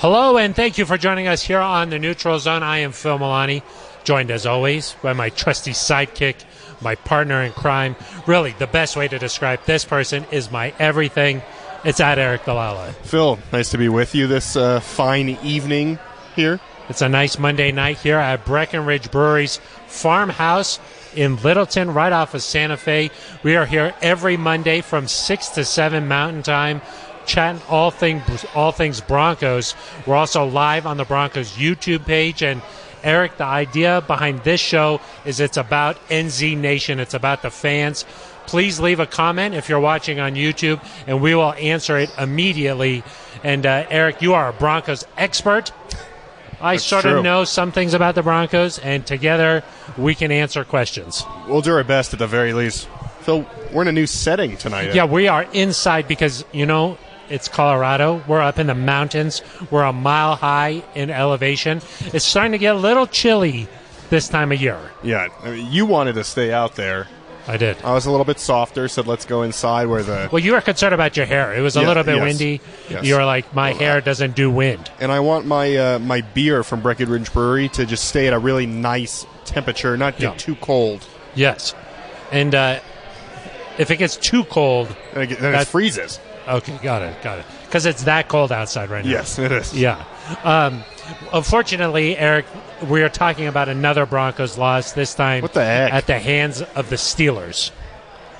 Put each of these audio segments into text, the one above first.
Hello, and thank you for joining us here on the Neutral Zone. I am Phil Milani, joined as always by my trusty sidekick, my partner in crime. Really, the best way to describe this person is my everything. It's at Aric DiLalla. Phil, nice to be with you this uh, fine evening here. It's a nice Monday night here at Breckenridge Brewery's farmhouse in Littleton, right off of Santa Fe. We are here every Monday from 6 to 7 Mountain Time chatting all things all things Broncos. We're also live on the Broncos YouTube page and Aric, the idea behind this show is it's about NZ Nation. It's about the fans. Please leave a comment if you're watching on YouTube, and we will answer it immediately. And uh, Aric, you are a Broncos expert. I That's sort true. of know some things about the Broncos, and together we can answer questions. We'll do our best at the very least. Phil, we're in a new setting tonight. Yeah, we are inside because, you know, it's Colorado. We're up in the mountains. We're a mile high in elevation. It's starting to get a little chilly this time of year. Yeah, I mean, you wanted to stay out there. I did. I was a little bit softer, said let's go inside where the. Well, you were concerned about your hair. It was a Yeah, little bit yes, windy. yes. You were like, my hair doesn't do wind. And I want my uh, my beer from Breckenridge Brewery to just stay at a really nice temperature, not get Yeah. too cold. Yes. And uh, if it gets too cold, And it, then it freezes. Okay, got it, got it. Because it's that cold outside right now. Yes, it is. Yeah. Um, unfortunately, Aric, we are talking about another Broncos loss, this time What the heck? at the hands of the Steelers.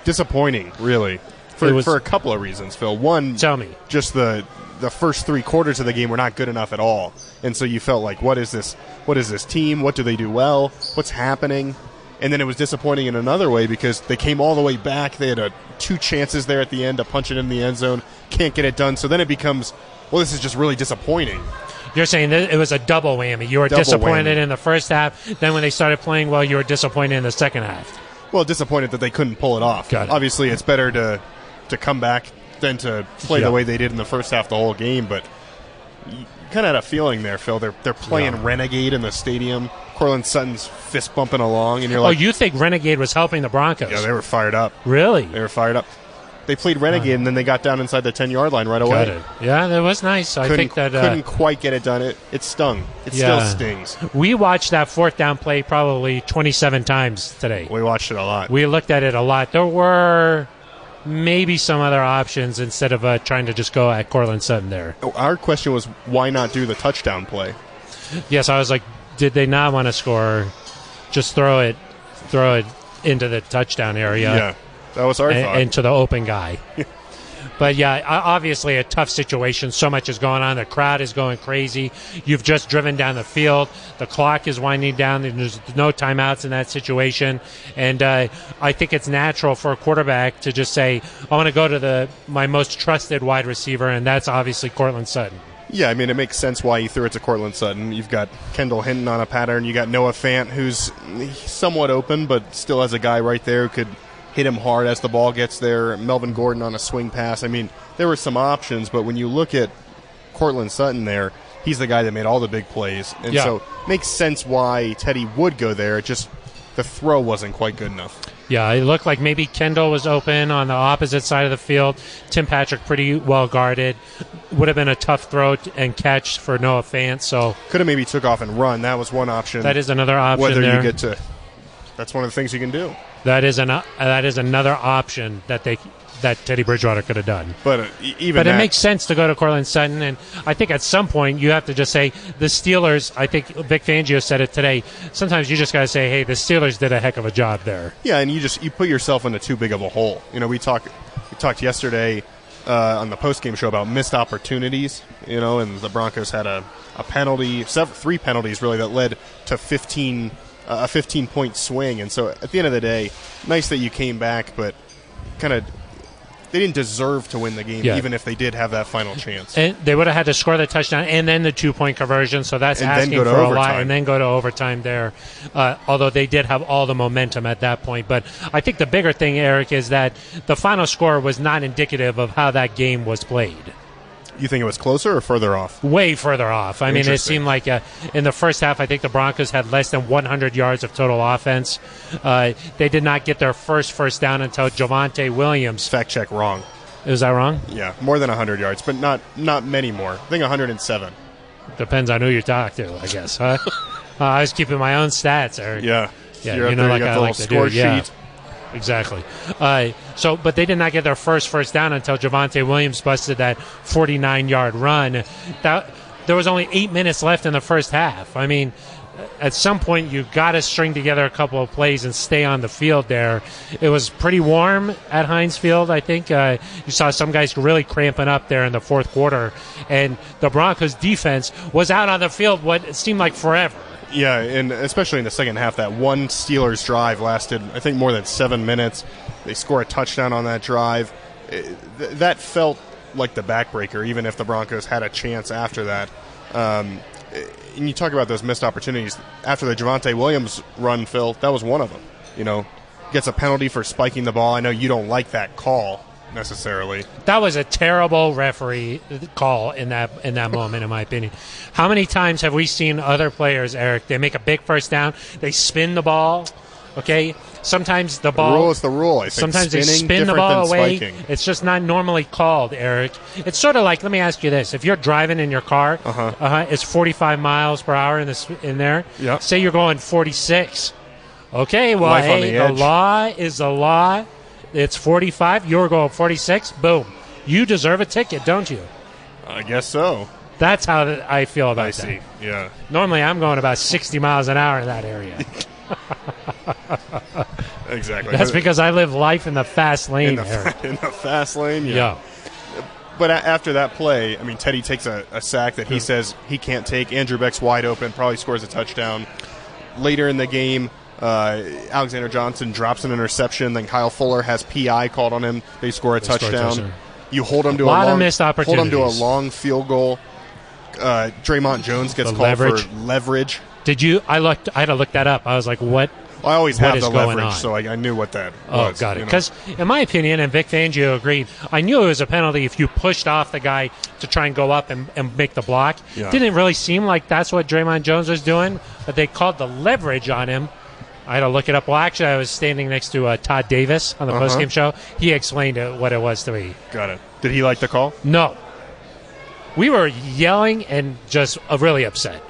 Disappointing, really, for was- for a couple of reasons. Phil, one, Tell me. just the the first three quarters of the game were not good enough at all, and so you felt like, what is this? What is this team? What do they do well? What's happening? And then it was disappointing in another way because they came all the way back. They had a, two chances there at the end to punch it in the end zone, can't get it done. So then it becomes, well, this is just really disappointing. You're saying it was a double whammy. You were Double disappointed whammy. in the first half. Then when they started playing well, you were disappointed in the second half. Well, disappointed that they couldn't pull it off. Got it. Obviously, it's better to to come back than to play Yeah. the way they did in the first half the whole game. But you kind of had a feeling there, Phil. They're they're playing Yeah. Renegade in the stadium. Courtland Sutton's fist bumping along, and you're like, oh, you think Renegade was helping the Broncos? yeah, they were fired up. really? They were fired up. They played Renegade, and then they got down inside the ten yard line right away. Got it. Yeah, that was nice. I Couldn't, think that uh, couldn't quite get it done. It it stung. It Yeah. still stings. we watched that fourth down play probably 27 times today. We watched it a lot. We looked at it a lot. There were maybe some other options instead of uh, trying to just go at Courtland Sutton there. Our question was, why not do the touchdown play? Yes, I was like, did they not want to score? Just throw it, throw it into the touchdown area. yeah, that was our and, thought. and to the open guy. but yeah, obviously a tough situation. So much is going on. The crowd is going crazy. You've just driven down the field. The clock is winding down. There's no timeouts in that situation. And uh, I think it's natural for a quarterback to just say, "I want to go to the my most trusted wide receiver," and that's obviously Courtland Sutton. Yeah, I mean, it makes sense why you threw it to Courtland Sutton. You've got Kendall Hinton on a pattern. You got Noah Fant, who's somewhat open, but still has a guy right there who could hit him hard as the ball gets there. Melvin Gordon on a swing pass. I mean, there were some options, but when you look at Courtland Sutton there, he's the guy that made all the big plays. And Yeah. so it makes sense why Teddy would go there. It just the throw wasn't quite good enough. Yeah, it looked like maybe Kendall was open on the opposite side of the field. Tim Patrick pretty well guarded. Would have been a tough throw and catch for Noah Fant. So Could have maybe took off and run. That was one option. that is another option whether there. you get to. That's one of the things you can do. that is an uh, that is another option that they that Teddy Bridgewater could have done. But uh, even But it makes sense to go to Courtland Sutton, and I think at some point you have to just say the Steelers. I think Vic Fangio said it today. Sometimes you just got to say, "Hey, the Steelers did a heck of a job there." Yeah, and you just you put yourself into too big of a hole. You know, we talked we talked yesterday uh, on the post game show about missed opportunities. You know, and the Broncos had a, a penalty, several, three penalties really that led to fifteen uh, a fifteen point swing. And so at the end of the day, nice that you came back, but kind of they didn't deserve to win the game, Yeah. even if they did have that final chance. And they would have had to score the touchdown and then the two point conversion. So that's And asking for a lot, and then go to overtime there. Uh, although they did have all the momentum at that point, but I think the bigger thing, Aric, is that the final score was not indicative of how that game was played. You think it was closer or further off? Way further off. I mean, it seemed like uh, in the first half, I think the Broncos had less than 100 yards of total offense. Uh, they did not get their first first down until Javonte Williams. Fact check wrong. Is that wrong? Yeah, more than 100 yards, but not not many more. I think 107. Depends on who you talk to, I guess. Huh? uh, I was keeping my own stats, Aric. Yeah. Yeah, You're you know, there, like got I like to do, score yeah. Exactly. Uh, so, but they did not get their first first down until Javonte Williams busted that 49 yard run. That there was only eight minutes left in the first half. I mean, at some point you got to string together a couple of plays and stay on the field. There, it was pretty warm at Heinz Field. I think uh, you saw some guys really cramping up there in the fourth quarter, and the Broncos defense was out on the field what seemed like forever. Yeah, and especially in the second half, that one Steelers drive lasted, I think, more than seven minutes. They score a touchdown on that drive. It- th- that felt like the backbreaker, even if the Broncos had a chance after that. Um, and you talk about those missed opportunities. After the Javonte Williams run, Phil, that was one of them. You know, gets a penalty for spiking the ball. I know you don't like that call necessarily. That was a terrible referee call in that in that moment, in my opinion. How many times have we seen other players, Aric? They make a big first down, they spin the ball. Okay, sometimes the The ball. rule is the rule. I think Sometimes they spin the ball away. Spiking. It's just not normally called, Aric. It's sort of like let me ask you this: If you're driving in your car, Uh-huh. uh-huh, it's 45 miles per hour in this in there. Yeah. Say you're going 46. Okay, well, Life hey, the the law is the law. It's 45. You're going 46. Boom. You deserve a ticket, don't you? I guess so. That's how I feel about I that. see. Yeah. Normally, I'm going about 60 miles an hour in that area. Exactly. That's because I live life in the fast lane. in the, Aric. in the fast lane. Yeah. yeah. But a- after that play, I mean, Teddy takes a, a sack that he hmm. says he can't take. Andrew Beck's wide open, probably scores a touchdown. Later in the game, uh, Alexander Johnson drops an interception. Then Kyle Fuller has PI called on him. They score a score a touchdown. touchdown. You hold him to a, Lot a of long, missed hold him to a long field goal. Uh, Dre'Mont Jones gets The called leverage. for leverage. Did you? I looked. I had to look that up. I was like, "What? I always What have the leverage, on? so I, I knew what that Oh, was. got it. you know. Because in my opinion, and Vic Fangio agreed, I knew it was a penalty if you pushed off the guy to try and go up and, and make the block. Yeah. Didn't really seem like that's what Dre'Mont Jones was doing, but they called the leverage on him. I had to look it up. Well, actually, I was standing next to uh, Todd Davis on the Uh-huh. postgame show. He explained it, what it was to me. got it. Did he like the call? No. We were yelling and just uh, really upset.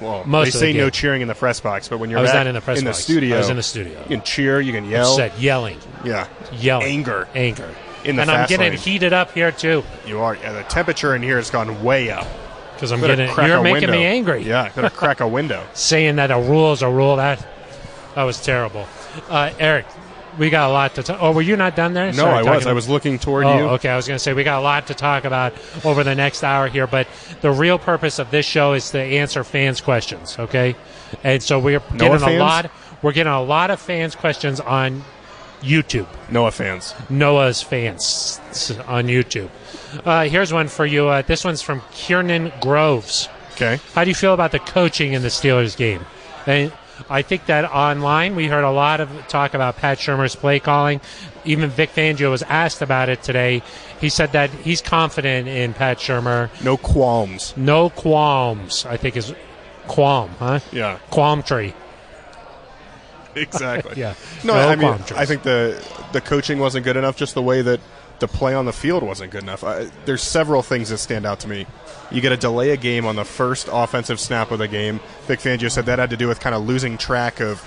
Well, Most they of the say no game. cheering in the press box, but when you're I was back not in the press in box. the studio, I was in the studio. You can cheer, you can yell. Upset, yelling, Yeah, yelling. Anger. Anger. In the and I'm fast getting lane. heated up here, too. you are. Yeah, the temperature in here has gone way up. Because I'm getting, crack you're a making window. me angry. Yeah, gonna crack a window. Saying that a rule is a rule, that that was terrible. Uh, Aric, we got a lot to talk. Oh, were you not done there? No, Sorry, I was. talking- I was looking toward Oh, you. okay. I was going to say we got a lot to talk about over the next hour here, but the real purpose of this show is to answer fans' questions. Okay, and so we're Noah getting a fans? lot. We're getting a lot of fans' questions on YouTube. Noah fans. Noah's fans on YouTube. Uh, here's one for you. Uh, this one's from Kiernan Groves. Okay. How do you feel about the coaching in the Steelers game? And I think that online we heard a lot of talk about Pat Shurmur's play calling. Even Vic Fangio was asked about it today. He said that he's confident in Pat Shurmur. No qualms. No qualms. I think is qualm, huh? Yeah, Qualm tree. exactly. Yeah. No, No I mean. I think the the coaching wasn't good enough. Just the way that the play on the field wasn't good enough. I, there's several things that stand out to me. You get a delay a game on the first offensive snap of the game. Vic Fangio said that had to do with kind of losing track of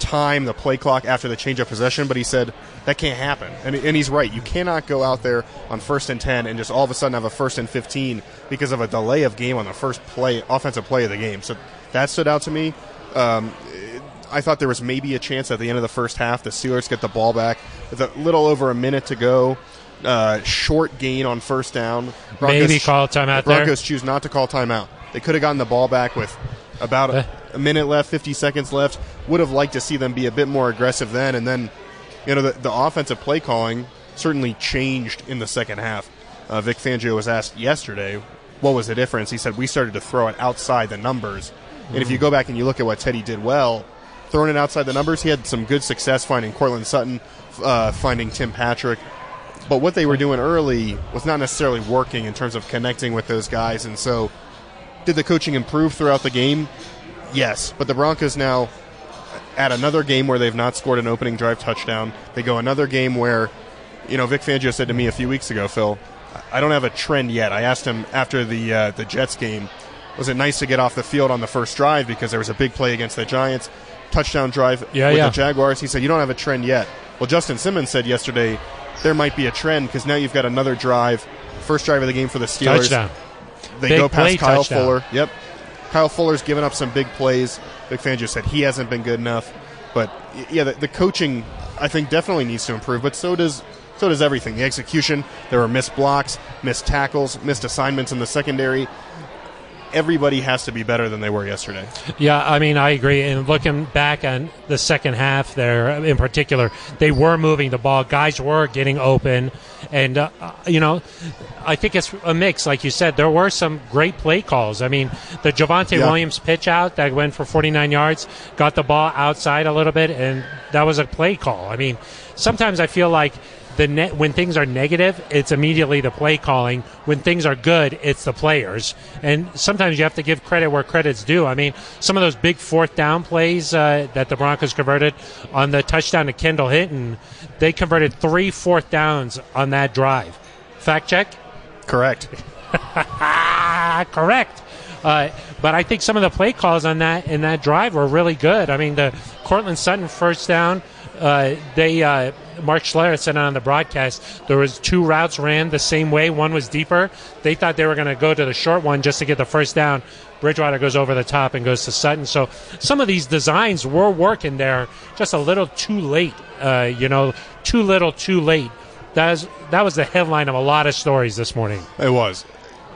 time, the play clock after the change of possession. But he said that can't happen, and, and he's right. You cannot go out there on first and ten and just all of a sudden have a first and fifteen because of a delay of game on the first play, offensive play of the game. So that stood out to me. Um, I thought there was maybe a chance at the end of the first half the Steelers get the ball back with a little over a minute to go. Uh, short gain on first down. Maybe call a timeout the Broncos there. choose not to call timeout. They could have gotten the ball back with about Eh. a, a minute left, 50 seconds left. Would have liked to see them be a bit more aggressive then. And then, you know, the, the offensive play calling certainly changed in the second half. Uh, Vic Fangio was asked yesterday, what was the difference? He said, we started to throw it outside the numbers. And if you go back and you look at what Teddy did well, throwing it outside the numbers, he had some good success finding Courtland Sutton, uh, finding Tim Patrick. But what they were doing early was not necessarily working in terms of connecting with those guys. And so, did the coaching improve throughout the game? Yes. But the Broncos now, at another game where they've not scored an opening drive touchdown, they go another game where, you know, Vic Fangio said to me a few weeks ago, Phil, I don't have a trend yet. I asked him after the uh, the Jets game, was it nice to get off the field on the first drive because there was a big play against the Giants, touchdown drive Yeah, with yeah. the Jaguars. He said you don't have a trend yet. Well, Justin Simmons said yesterday there might be a trend because now you've got another drive, first drive of the game for the Steelers. Touchdown. They Big go past Kyle touchdown. Fuller. Yep. Kyle Fuller's given up some big plays. Vic Fangio said he hasn't been good enough. But yeah, the, the coaching I think definitely needs to improve. But so does so does everything. The execution. There were missed blocks, missed tackles, missed assignments in the secondary. Everybody has to be better than they were yesterday. Yeah, I mean, I agree. And looking back on the second half there in particular, they were moving the ball. Guys were getting open. And, uh, you know, I think it's a mix. Like you said, there were some great play calls. I mean, the Javonte Yeah. Williams pitch out that went for 49 yards, got the ball outside a little bit, and that was a play call. I mean, sometimes I feel like the net when things are negative, it's immediately the play calling. When things are good, it's the players. And sometimes you have to give credit where credit's due. I mean, some of those big fourth down plays uh, that the Broncos converted on the touchdown to Kendall Hinton, they converted three fourth downs on that drive. Fact check. Correct. Correct. Uh, but I think some of the play calls on that in that drive were really good. I mean, the Courtland Sutton first down. Uh, they uh, Mark Schlereth said on the broadcast there was two routes ran the same way. One was deeper. They thought they were going to go to the short one just to get the first down. Bridgewater goes over the top and goes to Sutton. So some of these designs were working there, just a little too late. Uh, you know, too little, too late. That is, that was the headline of a lot of stories this morning. It was.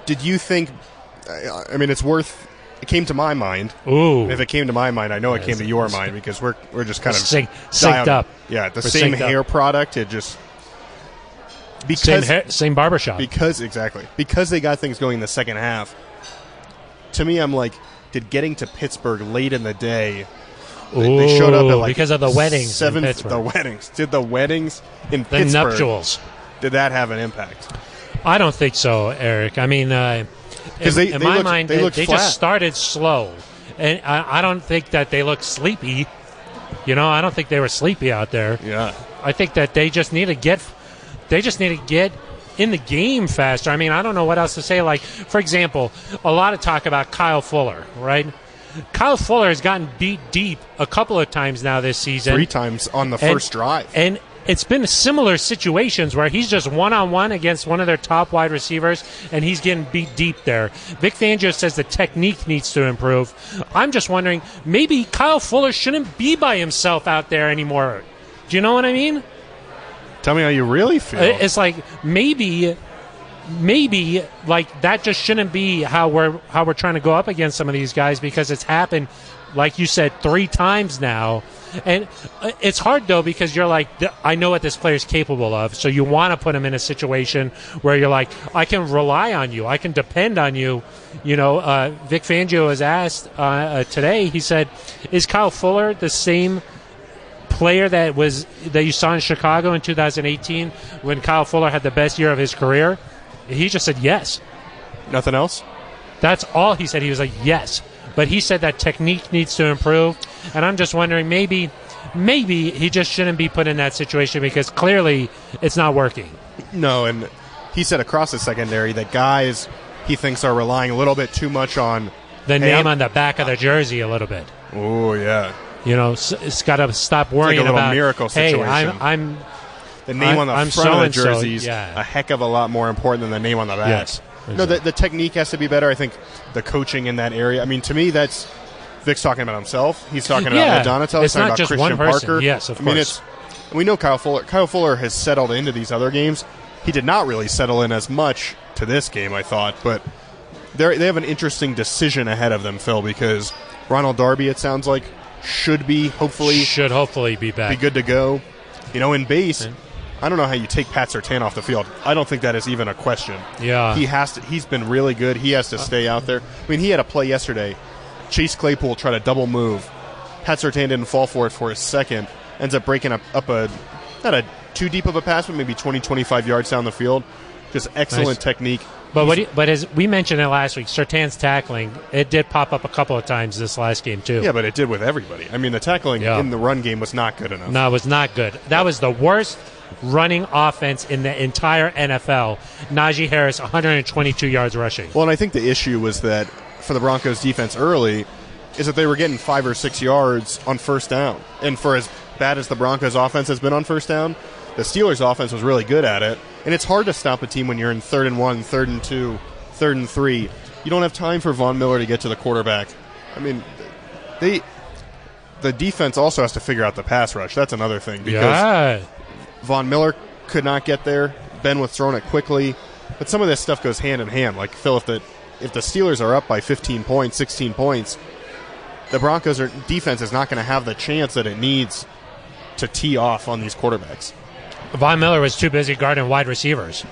Did you think? I mean, it's worth. It came to my mind. Ooh, If it came to my mind, I know it came to your mind because we're we're just kind of Sync- synced up. Yeah, the We're same synced up. hair product. It just same because hair, same barbershop. because exactly because they got things going in the second half. To me, I'm like, did getting to Pittsburgh late in the day? They, they showed up Ooh, at like because of the weddings. The weddings. Did the weddings in the Pittsburgh? nuptials. Did that have an impact? I don't think so, Aric. I mean, uh, in, they- in they my looked- mind, they they, just started slow, and I, I don't think that they looked sleepy. You know, I don't think they were sleepy out there. Yeah. I think that they just need to get, they just need to get in the game faster. I mean, I don't know what else to say. Like, for example, a lot of talk about Kyle Fuller, right? Kyle Fuller has gotten beat deep a couple of times now this season. Three times on the And- first drive. And it's been similar situations where he's just one on one against one of their top wide receivers and he's getting beat deep there. Vic Fangio says the technique needs to improve. I'm just wondering, maybe Kyle Fuller shouldn't be by himself out there anymore. Do you know what I mean? Tell me how you really feel. It's like maybe maybe like that just shouldn't be how we're how we're trying to go up against some of these guys because it's happened like you said three times now and uh, it's hard though because you're like I know what this player's capable of so you want to put him in a situation where you're like I can rely on you I can depend on you you know uh, Vic Fangio was asked uh, uh, today he said is Kyle Fuller the same player that was that you saw in Chicago in 2018 when Kyle Fuller had the best year of his career? He just said yes. Nothing else? That's all he said. He was like yes, but he said that technique needs to improve, and I'm just wondering maybe maybe he just shouldn't be put in that situation because clearly it's not working. No, and he said across the secondary that guys he thinks are relying a little bit too much on. The Hey, name I'm- on the back of the jersey a little bit. Oh yeah, You know, s- it's got to stop worrying little about miracle Hey, situation. I'm, I'm the name I- on the I'm front of the jerseys yeah. a heck of a lot more important than the name on the back. Yes, No, the, the technique has to be better. I think the coaching in that area. I mean, to me, that's Vic's talking about himself. He's talking Yeah, about Donatell. it's He's talking about just Christian. Parker. Yes, of I mean, course. it's we know Kyle Fuller. Kyle Fuller has settled into these other games. He did not really settle in as much to this game, I thought, but they they have an interesting decision ahead of them, Phil, because Ronald Darby, it sounds like, should be hopefully should hopefully be back. be good to go. You know, in base, I don't know how you take Pat Surtain off the field. I don't think that is even a question. Yeah. he has to. He's been really good. He has to uh, stay out there. I mean, he had a play yesterday. Chase Claypool tried a double move. Pat Surtain didn't fall for it for a second. Ends up breaking up, up a not a too deep of a pass, but maybe 20, 25 yards down the field. Just excellent Nice. technique. But what? you- But as we mentioned it last week, Surtain's tackling it did pop up a couple of times this last game too. Yeah, but it did with everybody. I mean, the tackling Yeah. in the run game was not good enough. No, it was not good. That was the worst running offense in the entire NFL. Najee Harris, 122 yards rushing. Well, and I think the issue was that for the Broncos defense early is that they were getting five or six yards on first down. And for as bad as the Broncos offense has been on first down, the Steelers offense was really good at it. And it's hard to stop a team when you're in third and one, third and two, third and three. You don't have time for Von Miller to get to the quarterback. I mean, they the defense also has to figure out the pass rush. That's another thing because Yeah. Von Miller could not get there. Ben was throwing it quickly, but some of this stuff goes hand in hand. Like Phil, if the if the Steelers are up by 15 points, 16 points, the Broncos are, defense is not going to have the chance that it needs to tee off on these quarterbacks. Von Miller was too busy guarding wide receivers.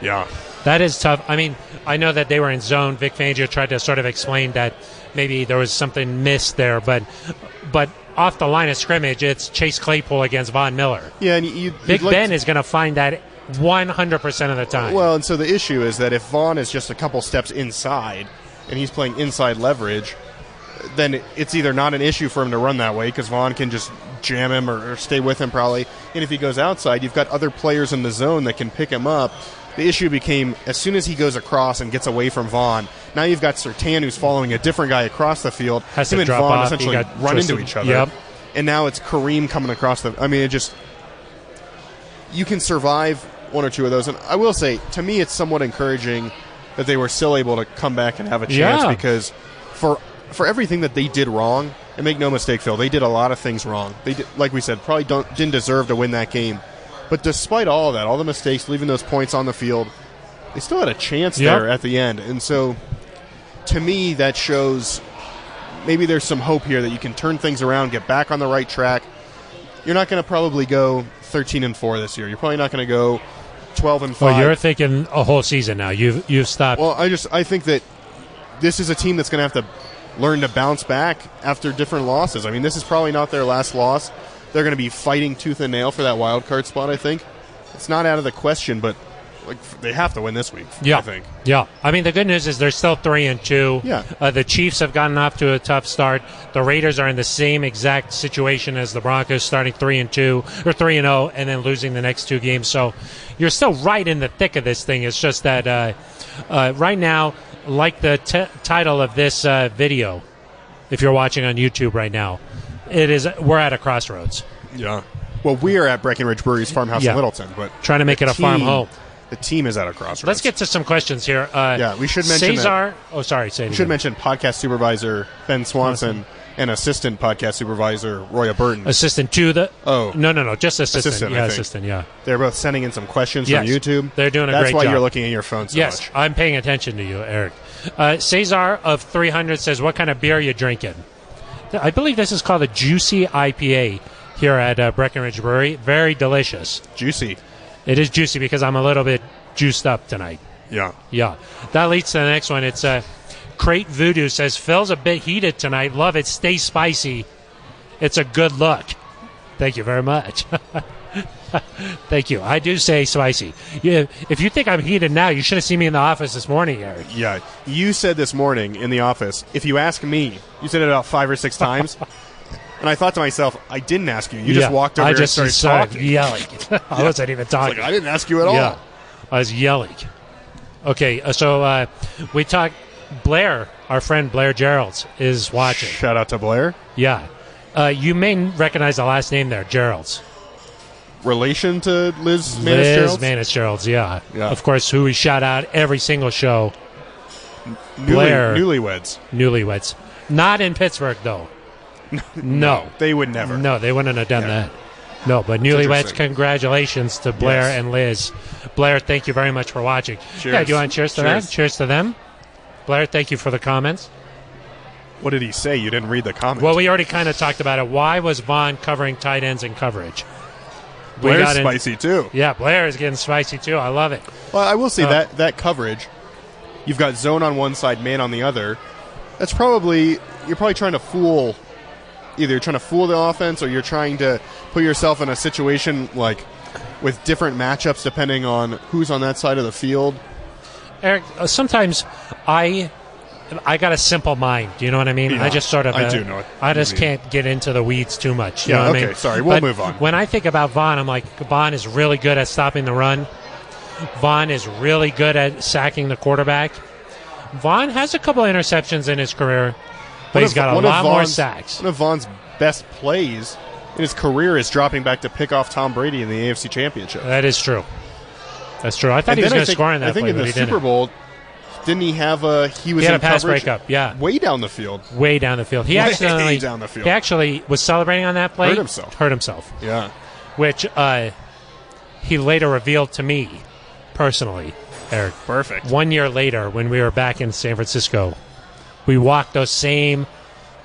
Yeah, That is tough. I mean, I know that they were in zone. Vic Fangio tried to sort of explain that maybe there was something missed there, but but off the line of scrimmage, it's Chase Claypool against Von Miller. yeah, and you Big Ben is going to find that 100% of the time. Well, and so the issue is that if Von is just a couple steps inside and he's playing inside leverage, then it's either not an issue for him to run that way because Von can just jam him or, or stay with him probably. And if he goes outside, you've got other players in the zone that can pick him up. The issue became as soon as he goes across and gets away from Von, now you've got Surtain who's following a different guy across the field. Has him to and drop Von off. Essentially run twisted. into each other. Yep. And now it's Kareem coming across the. I mean, it just you can survive one or two of those. And I will say, to me, it's somewhat encouraging that they were still able to come back and have a chance Yeah. because for for everything that they did wrong, and make no mistake, Phil, they did a lot of things wrong. They did, like we said, probably don't didn't deserve to win that game. But despite all of that, all the mistakes, leaving those points on the field, they still had a chance Yep. there at the end. And so, to me, that shows maybe there's some hope here that you can turn things around, get back on the right track. You're not going to probably go 13 and 4 this year. You're probably not going to go 12 and 5. well, you're thinking a whole season now. You've you've stopped. Well, I just I think that this is a team that's going to have to learn to bounce back after different losses. I mean, this is probably not their last loss. They're going to be fighting tooth and nail for that wild card spot. I think it's not out of the question, but like they have to win this week. Yeah, I think. yeah. I mean, the good news is they're still three and two. Yeah. Uh, the Chiefs have gotten off to a tough start. The Raiders are in the same exact situation as the Broncos, starting three and two or three and zero, and then losing the next two games. So you're still right in the thick of this thing. It's just that uh, uh, right now, like the t- title of this uh, video, if you're watching on YouTube right now, it is we're at a crossroads. Yeah. Well, we are at Breckenridge Brewery's farmhouse Yeah. in Littleton, but Trying to make it a farm home. The team is at a crossroads. Let's get to some questions here. Uh, Yeah, we should mention that- Cesar. Oh, sorry. Say We should again. mention podcast supervisor Ben Swanson and assistant podcast supervisor Roya Burton. assistant to the. Oh. no, no, no, just assistant. Assistant, yeah, assistant. Yeah. They're both sending in some questions Yes. from YouTube. They're doing a. That's great why job. you're looking at your phone so yes, much. I'm paying attention to you, Eric. Uh, Cesar of 300 says, "What kind of beer are you drinking?" I believe this is called a Juicy IPA here at uh, Breckenridge Brewery. Very delicious. Juicy. It is juicy because I'm a little bit juiced up tonight. Yeah. Yeah. That leads to the next one. It's uh, Crate Voodoo says, Phil's a bit heated tonight. Love it. Stay spicy. It's a good look. Thank you very much. Thank you. I do say spicy. Yeah, if you think I'm heated now, you should have seen me in the office this morning, Aric. Yeah. You said this morning in the office, if you ask me, you said it about five or six times. and I thought to myself, I didn't ask you. You just walked over I here just and started talking. yelling. I wasn't even talking. Like, I didn't ask you at all. I was yelling. Okay, uh, so uh, we talked. Blair, our friend Blair Geralds, is watching. Shout out to Blair. Yeah. Uh, you may recognize the last name there, Geralds. Relation to Liz Liz Manis Manis-Geralds, yeah. Yeah. Of course, who we shout out every single show, Newly, Blair. Newlyweds. newlyweds. Not in Pittsburgh, though. No. They would never. No, they wouldn't have done Yeah. that. No, but newlyweds, congratulations to Blair Yes. and Liz. Blair, thank you very much for watching. Cheers. Yeah, do you want to cheers to Cheers. that? Cheers to them. Blair, thank you for the comments. What did he say? You didn't read the comments. Well, we already kind of talked about it. Why was Von covering tight ends in coverage? We Blair's got in- spicy too. Yeah, Blair is getting spicy too. I love it. Well, I will say Uh, that that coverage, you've got zone on one side, man on the other. That's probably you're probably trying to fool. Either you're trying to fool the offense, or you're trying to put yourself in a situation like with different matchups depending on who's on that side of the field. Aric, uh, sometimes I I got a simple mind. Do you know what I mean? Yeah, I just sort of I uh, do know what I just can't get into the weeds too much. You Yeah, know what I okay, mean? sorry, we'll But move on. When I think about Von, I'm like Von is really good at stopping the run. Von is really good at sacking the quarterback. Von has a couple of interceptions in his career, but One he's of- got a of lot more Von's- sacks. One of Von's best plays in his career is dropping back to pick off Tom Brady in the AFC Championship. That is true. That's true. I thought And he was going to score in that I think play, in the Super didn't. Bowl, didn't he have a he was He had in a pass breakup, yeah. way down the field. Way down the field. He Way actually down the field. He actually was celebrating on that play. Hurt himself. Hurt himself. Yeah, Which uh, he later revealed to me personally, Aric. perfect. One year later, when we were back in San Francisco, we walked those same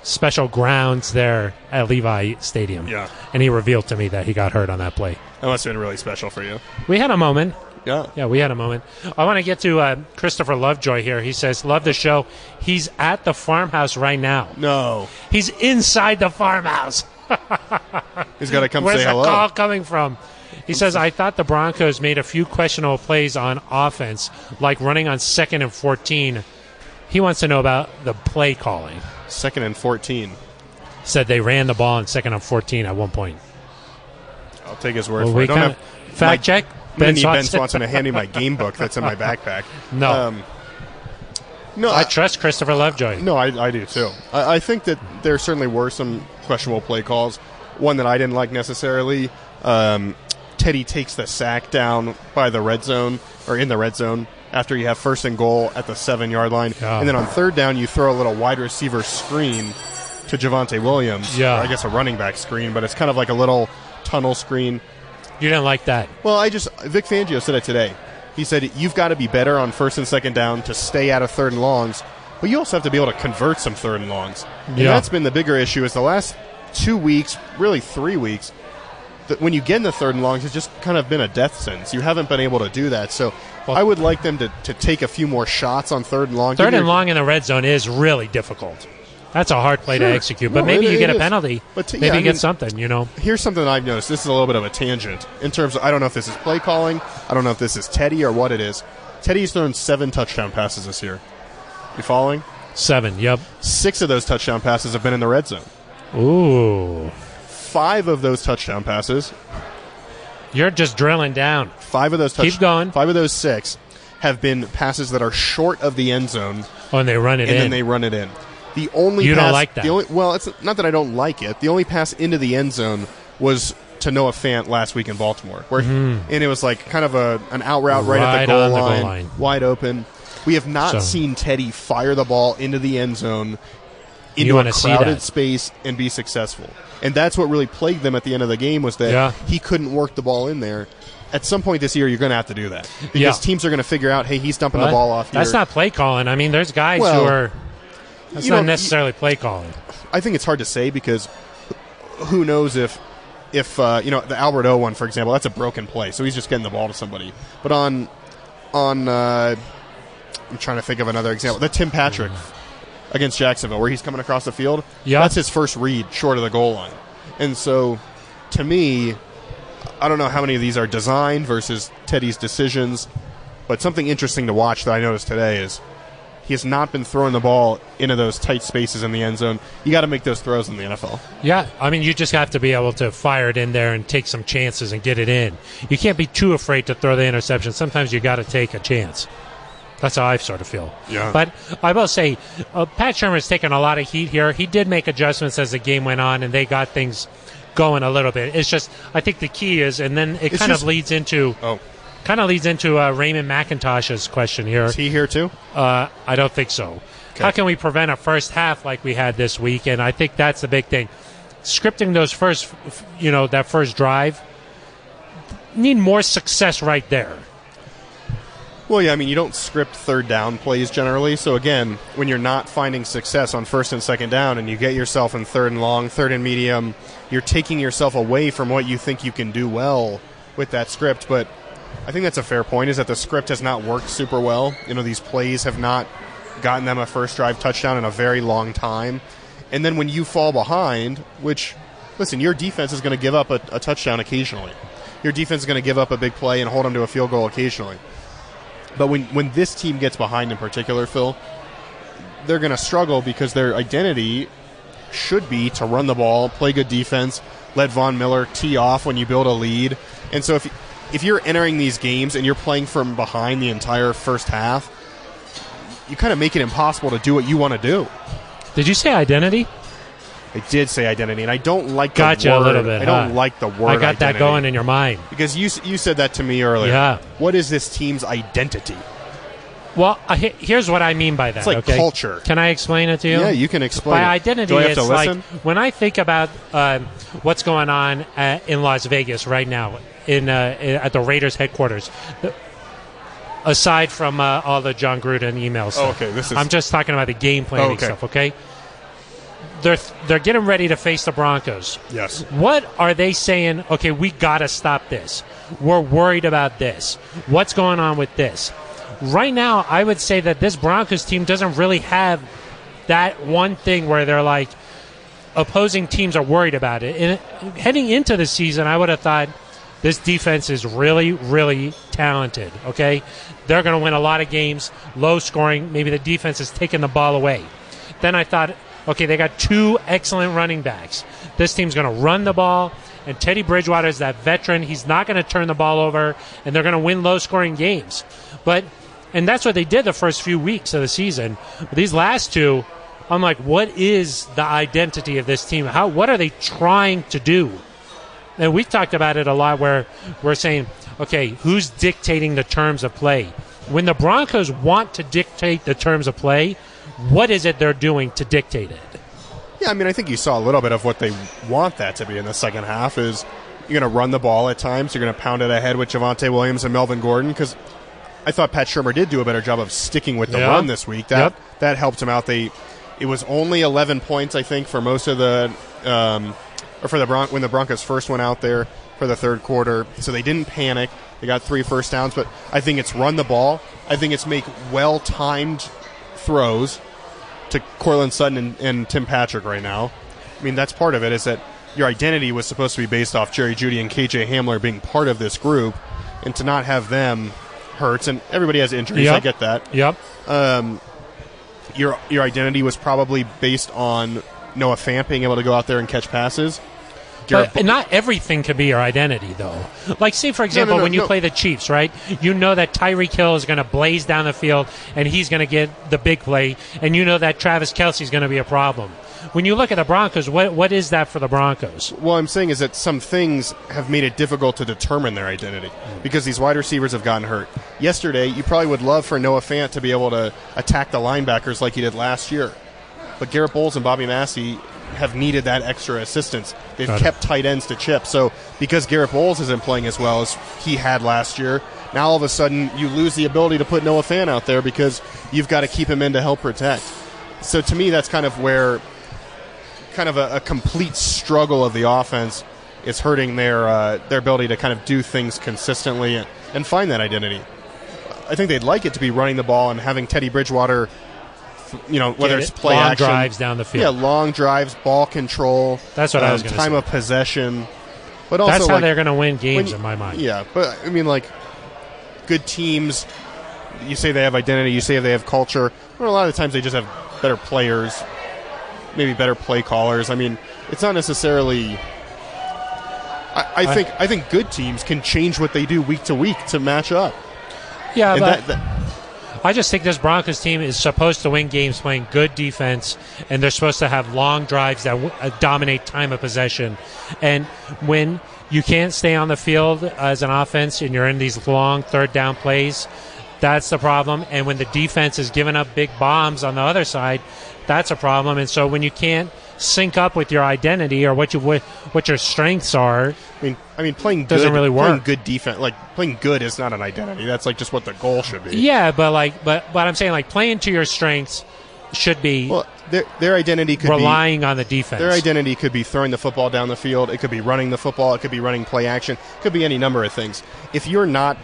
special grounds there at Levi Stadium. Yeah. And he revealed to me that he got hurt on that play. That must have been really special for you. We had a moment. Yeah. Yeah, we had a moment. I want to get to uh, Christopher Lovejoy here. He says, Love the show. He's at the farmhouse right now. No, He's inside the farmhouse. he's got to come Where's say the call coming from? He says, I thought the Broncos made a few questionable plays on offense, like running on second and 14. He wants to know about the play calling. Second and fourteen. Said they ran the ball on second and 14 at one point. I'll take his word Well, for it. I don't have fact my- check. Ben need Ben Swanson. Swanson to hand me my game book that's in my backpack. No. Um, no, I I, trust Christopher Lovejoy. no, I, I do too. I, I think that there certainly were some questionable play calls. One that I didn't like necessarily. Um, Teddy takes the sack down by the red zone or in the red zone after you have first and goal at the seven yard line, Yeah. and then on third down you throw a little wide receiver screen to Javonte Williams. Yeah. or I guess a running back screen, but it's kind of like a little tunnel screen. You didn't like that. Well, I just Vic Fangio said it today. He said you've got to be better on first and second down to stay out of third and longs, but you also have to be able to convert some third and longs. And Yeah. that's been the bigger issue. Is the last two weeks, really three weeks, that when you get in the third and longs, it's just kind of been a death sentence. You haven't been able to do that. So Well- I would like them to, to take a few more shots on third and long. Third and long in the red zone is really difficult. That's a hard play to execute, but No, maybe it- you get a is. penalty. But t- maybe yeah, you I get something, you know. Here's something I've noticed. This is a little bit of a tangent in terms of I don't know if this is play calling. I don't know if this is Teddy or what it is. Teddy's thrown seven touchdown passes this year. You following? Seven, yep. Six of those touchdown passes have been in the red zone. Ooh. Five of those touchdown passes, You're just drilling down. five of those touch- Keep going. Five of those six have been passes that are short of the end zone, Oh, and they run it in. and in. then they run it in. The only You don't pass, like that. The only, well, it's not that I don't like it. The only pass into the end zone was to Noah Fant last week in Baltimore, where and it was like kind of a an out route right, at Mm-hmm. The goal, on the goal line, line. wide open. We have not So- seen Teddy fire the ball into the end zone into a crowded space and be successful. And that's what really plagued them at the end of the game was that Yeah. he couldn't work the ball in there. At some point this year, you're going to have to do that because Yeah. teams are going to figure out, hey, he's dumping the ball off here. That's not play calling. I mean, there's guys Well, who are. That's not know, necessarily play calling. I think it's hard to say because who knows if if uh, you know the Albert O one, for example, that's a broken play, so he's just getting the ball to somebody. But on on uh, I'm trying to think of another example, the Tim Patrick against Jacksonville, where he's coming across the field. Yeah. that's his first read short of the goal line, and so to me, I don't know how many of these are designed versus Teddy's decisions, but something interesting to watch that I noticed today is he has not been throwing the ball into those tight spaces in the end zone. You got to make those throws in the NFL. Yeah, I mean, you just have to be able to fire it in there and take some chances and get it in. You can't be too afraid to throw the interception. Sometimes you got to take a chance. That's how I sort of feel. Yeah. But I will say, uh, Pat Shurmur's taken a lot of heat here. He did make adjustments as the game went on, and they got things going a little bit. It's just, I think the key is, and then it It's kind just- of leads into, Oh, kind of leads into uh, Raymond McIntosh's question here. is he here too? Uh, I don't think so. How can we prevent a first half like we had this week? And I think that's the big thing. Scripting those first, you know, that first drive, need more success right there. Well, yeah, I mean, you don't script third down plays generally. So, again, when you're not finding success on first and second down and you get yourself in third and long, third and medium, you're taking yourself away from what you think you can do well with that script. But I think that's a fair point is that the script has not worked super well. You know, these plays have not gotten them a first drive touchdown in a very long time. And then when you fall behind, which, listen, your defense is going to give up a, a touchdown occasionally. Your defense is going to give up a big play and hold them to a field goal occasionally. But when, when this team gets behind in particular, Phil, they're going to struggle because their identity should be to run the ball, play good defense, let Von Miller tee off when you build a lead. And so if if you're entering these games and you're playing from behind the entire first half, you kind of make it impossible to do what you want to do. Did you say identity? I did say identity, and I don't like the Gotcha word. a little bit. I don't huh? like the word. I got that going in your mind. because you you said that to me earlier. Yeah. What is this team's identity? Well, uh, here's what I mean by that. It's like okay? culture. Can I explain it to you? Yeah, you can explain. By it. identity, Do I have it's to like when I think about um, what's going on uh, in Las Vegas right now, in uh, at the Raiders headquarters. Aside from uh, all the Jon Gruden emails, Oh, okay, this is- I'm just talking about the game planning Oh, okay. stuff. Okay, they're they're getting ready to face the Broncos. Yes. What are they saying? Okay, we got to stop this. We're worried about this. What's going on with this? Right now, I would say that this Broncos team doesn't really have that one thing where they're like opposing teams are worried about it. And heading into the season, I would have thought this defense is really, really talented. Okay, they're going to win a lot of games, low scoring. Maybe the defense is taking the ball away. Then I thought, okay, they got two excellent running backs. This team's going to run the ball, and Teddy Bridgewater is that veteran. He's not going to turn the ball over, and they're going to win low scoring games. But and that's what they did the first few weeks of the season. But these last two, I'm like, what is the identity of this team? How what are they trying to do? And we've talked about it a lot where we're saying, okay, who's dictating the terms of play? When the Broncos want to dictate the terms of play, what is it they're doing to dictate it? Yeah, I mean, I think you saw a little bit of what they want that to be in the second half. Is you're going to run the ball at times. You're going to pound it ahead with Javonte Williams and Melvin Gordon because I thought Pat Shurmur did do a better job of sticking with the Yeah. run this week. That Yep. that helped him out. They it was only 11 points, I think, for most of the um, or for the Bron- when the Broncos first went out there for the third quarter. So they didn't panic. They got three first downs, but I think it's run the ball. I think it's make well timed throws to Courtland Sutton and, and Tim Patrick right now. I mean, that's part of it. Is that your identity was supposed to be based off Jerry Jeudy and KJ Hamler being part of this group, and to not have them hurts. And everybody has injuries. I get that. Yep. Um, your your identity was probably based on Noah Fant being able to go out there and catch passes. But not everything can be your identity, though. Like, say, for example, no, when you no. play the Chiefs, right? You know that Tyreek Hill is going to blaze down the field and he's going to get the big play, and you know that Travis Kelce is going to be a problem. When you look at the Broncos, what what is that for the Broncos? What I'm saying is that some things have made it difficult to determine their identity mm. because these wide receivers have gotten hurt. Yesterday, you probably would love for Noah Fant to be able to attack the linebackers like he did last year. But Garett Bolles and Bobby Massey have needed that extra assistance. They've Got it. kept tight ends to chip. So because Garett Bolles isn't playing as well as he had last year, now all of a sudden you lose the ability to put Noah Fant out there because you've got to keep him in to help protect. So to me, that's kind of where kind of a, a complete struggle of the offense is hurting their uh, their ability to kind of do things consistently and, and find that identity. I think they'd like it to be running the ball and having Teddy Bridgewater, you know, whether Get it's it- play long action, drives down the field. yeah, long drives, ball control. That's what I was um, gonna time say. of possession. But also, That's how like, they're going to win games, you- in my mind. Yeah, but I mean, like, good teams. You say they have identity. You say they have culture. Well, a lot of the times they just have better players, maybe better play callers. I mean, it's not necessarily. I, I I- think I think good teams can change what they do week to week to match up. Yeah, And but that, that, I just think this Broncos team is supposed to win games playing good defense, and they're supposed to have long drives that w- uh, dominate time of possession. And when you can't stay on the field as an offense and you're in these long third down plays, that's the problem. And when the defense is giving up big bombs on the other side, that's a problem. And so when you can't sync up with your identity or what you what, your strengths are, I mean, I mean, playing good, Doesn't really Playing work. good defense, like playing good, is not an identity. That's like just what the goal should be. yeah. But like, but but I'm saying like playing to your strengths should be Well, their their identity could be relying on the defense. Their identity could be throwing the football down the field. It could be running the football. It could be running play action. It could be any number of things. If you're not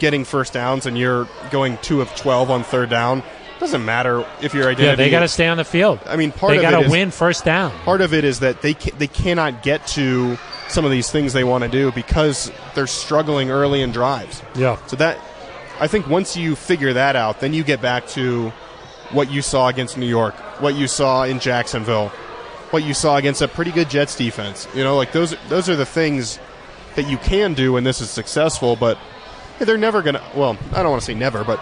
getting first downs and you're going two of twelve on third down, doesn't matter if your identity. Yeah, they got to stay on the field. I mean, part they got to win first down. Part of it is that they ca- they cannot get to some of these things they want to do because they're struggling early in drives. Yeah, So that I think once you figure that out, then you get back to what you saw against New York, what you saw in Jacksonville, what you saw against a pretty good Jets defense. You know, like those those are the things that you can do when this is successful, but they're never going to well, I don't want to say never, but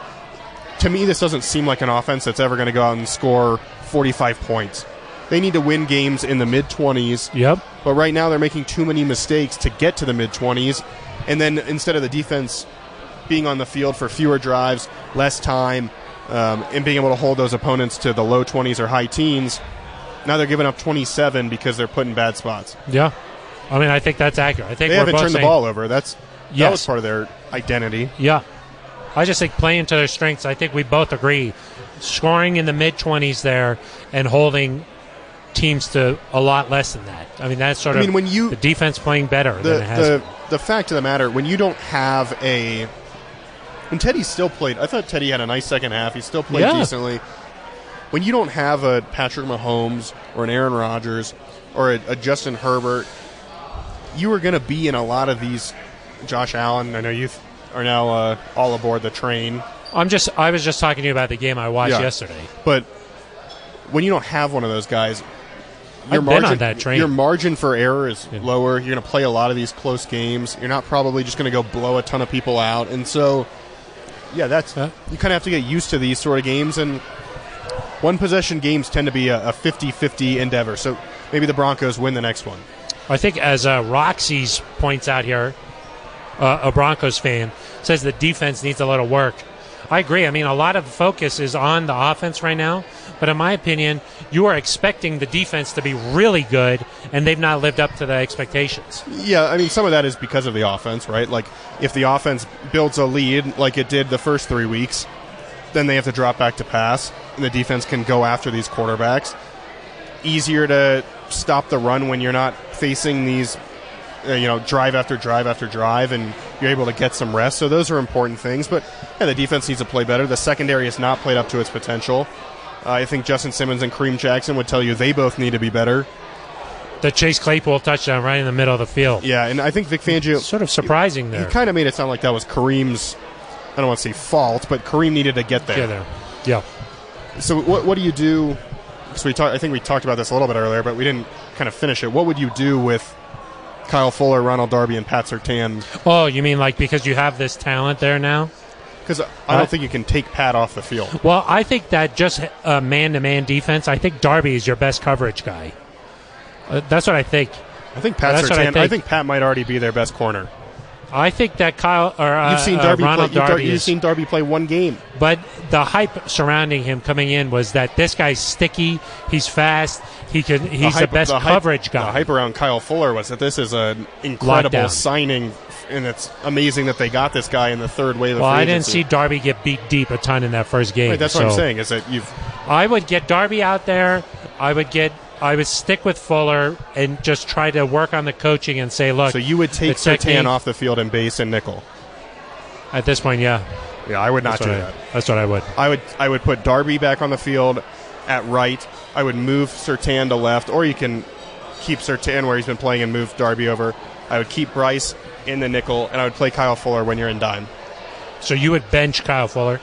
to me, this doesn't seem like an offense that's ever going to go out and score 45 points. They need to win games in the mid 20s. Yep. But right now, they're making too many mistakes to get to the mid 20s. And then instead of the defense being on the field for fewer drives, less time, um, and being able to hold those opponents to the low 20s or high teens, now they're giving up 27 because they're put in bad spots. Yeah. I mean, I think that's accurate. I think They haven't turned the ball over. That's that Yes. was part of their identity. Yeah. I just think playing to their strengths. I think we both agree. Scoring in the mid 20s there and holding teams to a lot less than that. I mean, that's sort I of mean, when you- the defense playing better the than it has. the the fact of the matter when you don't have a When Teddy still played. I thought Teddy had a nice second half. He still played Yeah. decently. When you don't have a Patrick Mahomes or an Aaron Rodgers or a, a Justin Herbert, you are going to be in a lot of these. Josh Allen, I know you th- are now uh, all aboard the train, I'm just. I was just talking to you about the game I watched Yeah. yesterday. but when you don't have one of those guys, your I've been on margin, that train. your margin for error is lower. You're going to play a lot of these close games. You're not probably just going to go blow a ton of people out, and so yeah, that's Yeah. you kind of have to get used to these sort of games. And one possession games tend to be a, a 50-50 endeavor. So maybe the Broncos win the next one. I think, as uh, Roxy's points out here, uh, a Broncos fan says the defense needs a little work. I agree. I mean, a lot of focus is on the offense right now, but in my opinion, you are expecting the defense to be really good, and they've not lived up to the expectations. Yeah, I mean, some of that is because of the offense, right? Like, if the offense builds a lead like it did the first three weeks, then they have to drop back to pass, and the defense can go after these quarterbacks. Easier to stop the run when you're not facing these, uh, you know, drive after drive after drive, and you're able to get some rest. So those are important things. But yeah, the defense needs to play better. The secondary has not played up to its potential. Uh, I think Justin Simmons and Kareem Jackson would tell you they both need to be better. The Chase Claypool touchdown right in the middle of the field. Yeah, and I think Vic Fangio Sort of surprising He there. He kind of made it sound like that was Kareem's. I don't want to say fault, but Kareem needed to get there. Yeah, there. Yeah. So what, what do you do? Because we talked. I think we talked about this a little bit earlier, but we didn't kind of finish it. What would you do with Kyle Fuller, Ronald Darby, and Pat Surtain? Oh, you mean like because you have this talent there now? Because I don't think you can take Pat off the field. Well, I think that just uh, man-to-man defense. I think Darby is your best coverage guy. Uh, that's what I think. I think Pat I Surtain. I think. think Pat might already be their best corner. I think that Kyle or uh, You've seen uh, Darby. Ronald play, you've, Darby you've is, seen Darby play one game. but the hype surrounding him coming in was that this guy's sticky. He's fast. He can. He's the, hype- best hype- coverage guy. The hype around Kyle Fuller was that this is an incredible Lockdown. signing, and it's amazing that they got this guy in the third wave of well, I didn't see Darby get beat deep a ton in that first game. Right, that's what I'm saying. Is that you've I would get Darby out there. I would get. I would stick with Fuller and just try to work on the coaching and say, look. So you would take Surtain off the field and base and nickel. at this point, yeah. Yeah, I would not That's do what, I, that. that's what I would. I would I would put Darby back on the field at right. I would move Surtain to left, or you can keep Surtain where he's been playing and move Darby over. I would keep Bryce in the nickel, and I would play Kyle Fuller when you're in dime. So you would bench Kyle Fuller.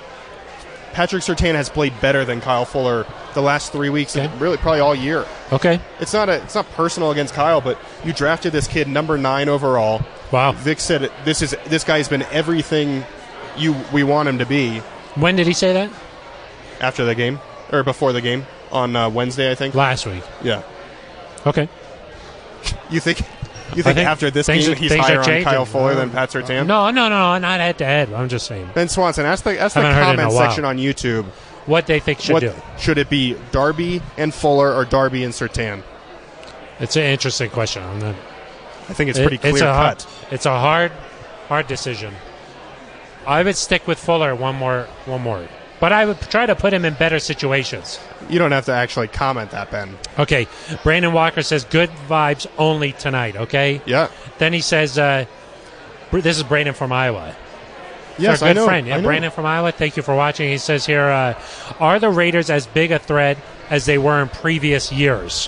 Patrick Surtain has played better than Kyle Fuller the last three weeks, Okay. and really probably all year. Okay. It's not a it's not personal against Kyle, but you drafted this kid number nine overall. Wow. Vic said this is this guy's been everything you we want him to be When did he say that? after the game or before the game on uh, Wednesday, I think. Last week. Yeah, Okay. you think you think, think after this things game he's higher on. Kyle Fuller than Pat Surtain? No, no, no, not head to head. I'm just saying Ben Swanson, ask the ask the Haven't heard it in a comment section on YouTube. what they think should what do. should it be? Darby and Fuller or Darby and Surtain? It's an interesting question. I'm not, I think it's it- pretty clear it's a hard. It's a hard, hard decision. I would stick with Fuller one more, one more, but I would try to put him in better situations. You don't have to actually comment that, Ben. Okay, Brandon Walker says good vibes only tonight. Okay, Yeah. then he says, uh, "This is Brandon from Iowa." Yes, our good I know. friend. Yeah, know. Brandon from Iowa. Thank you for watching. He says here, uh, are the Raiders as big a threat as they were in previous years?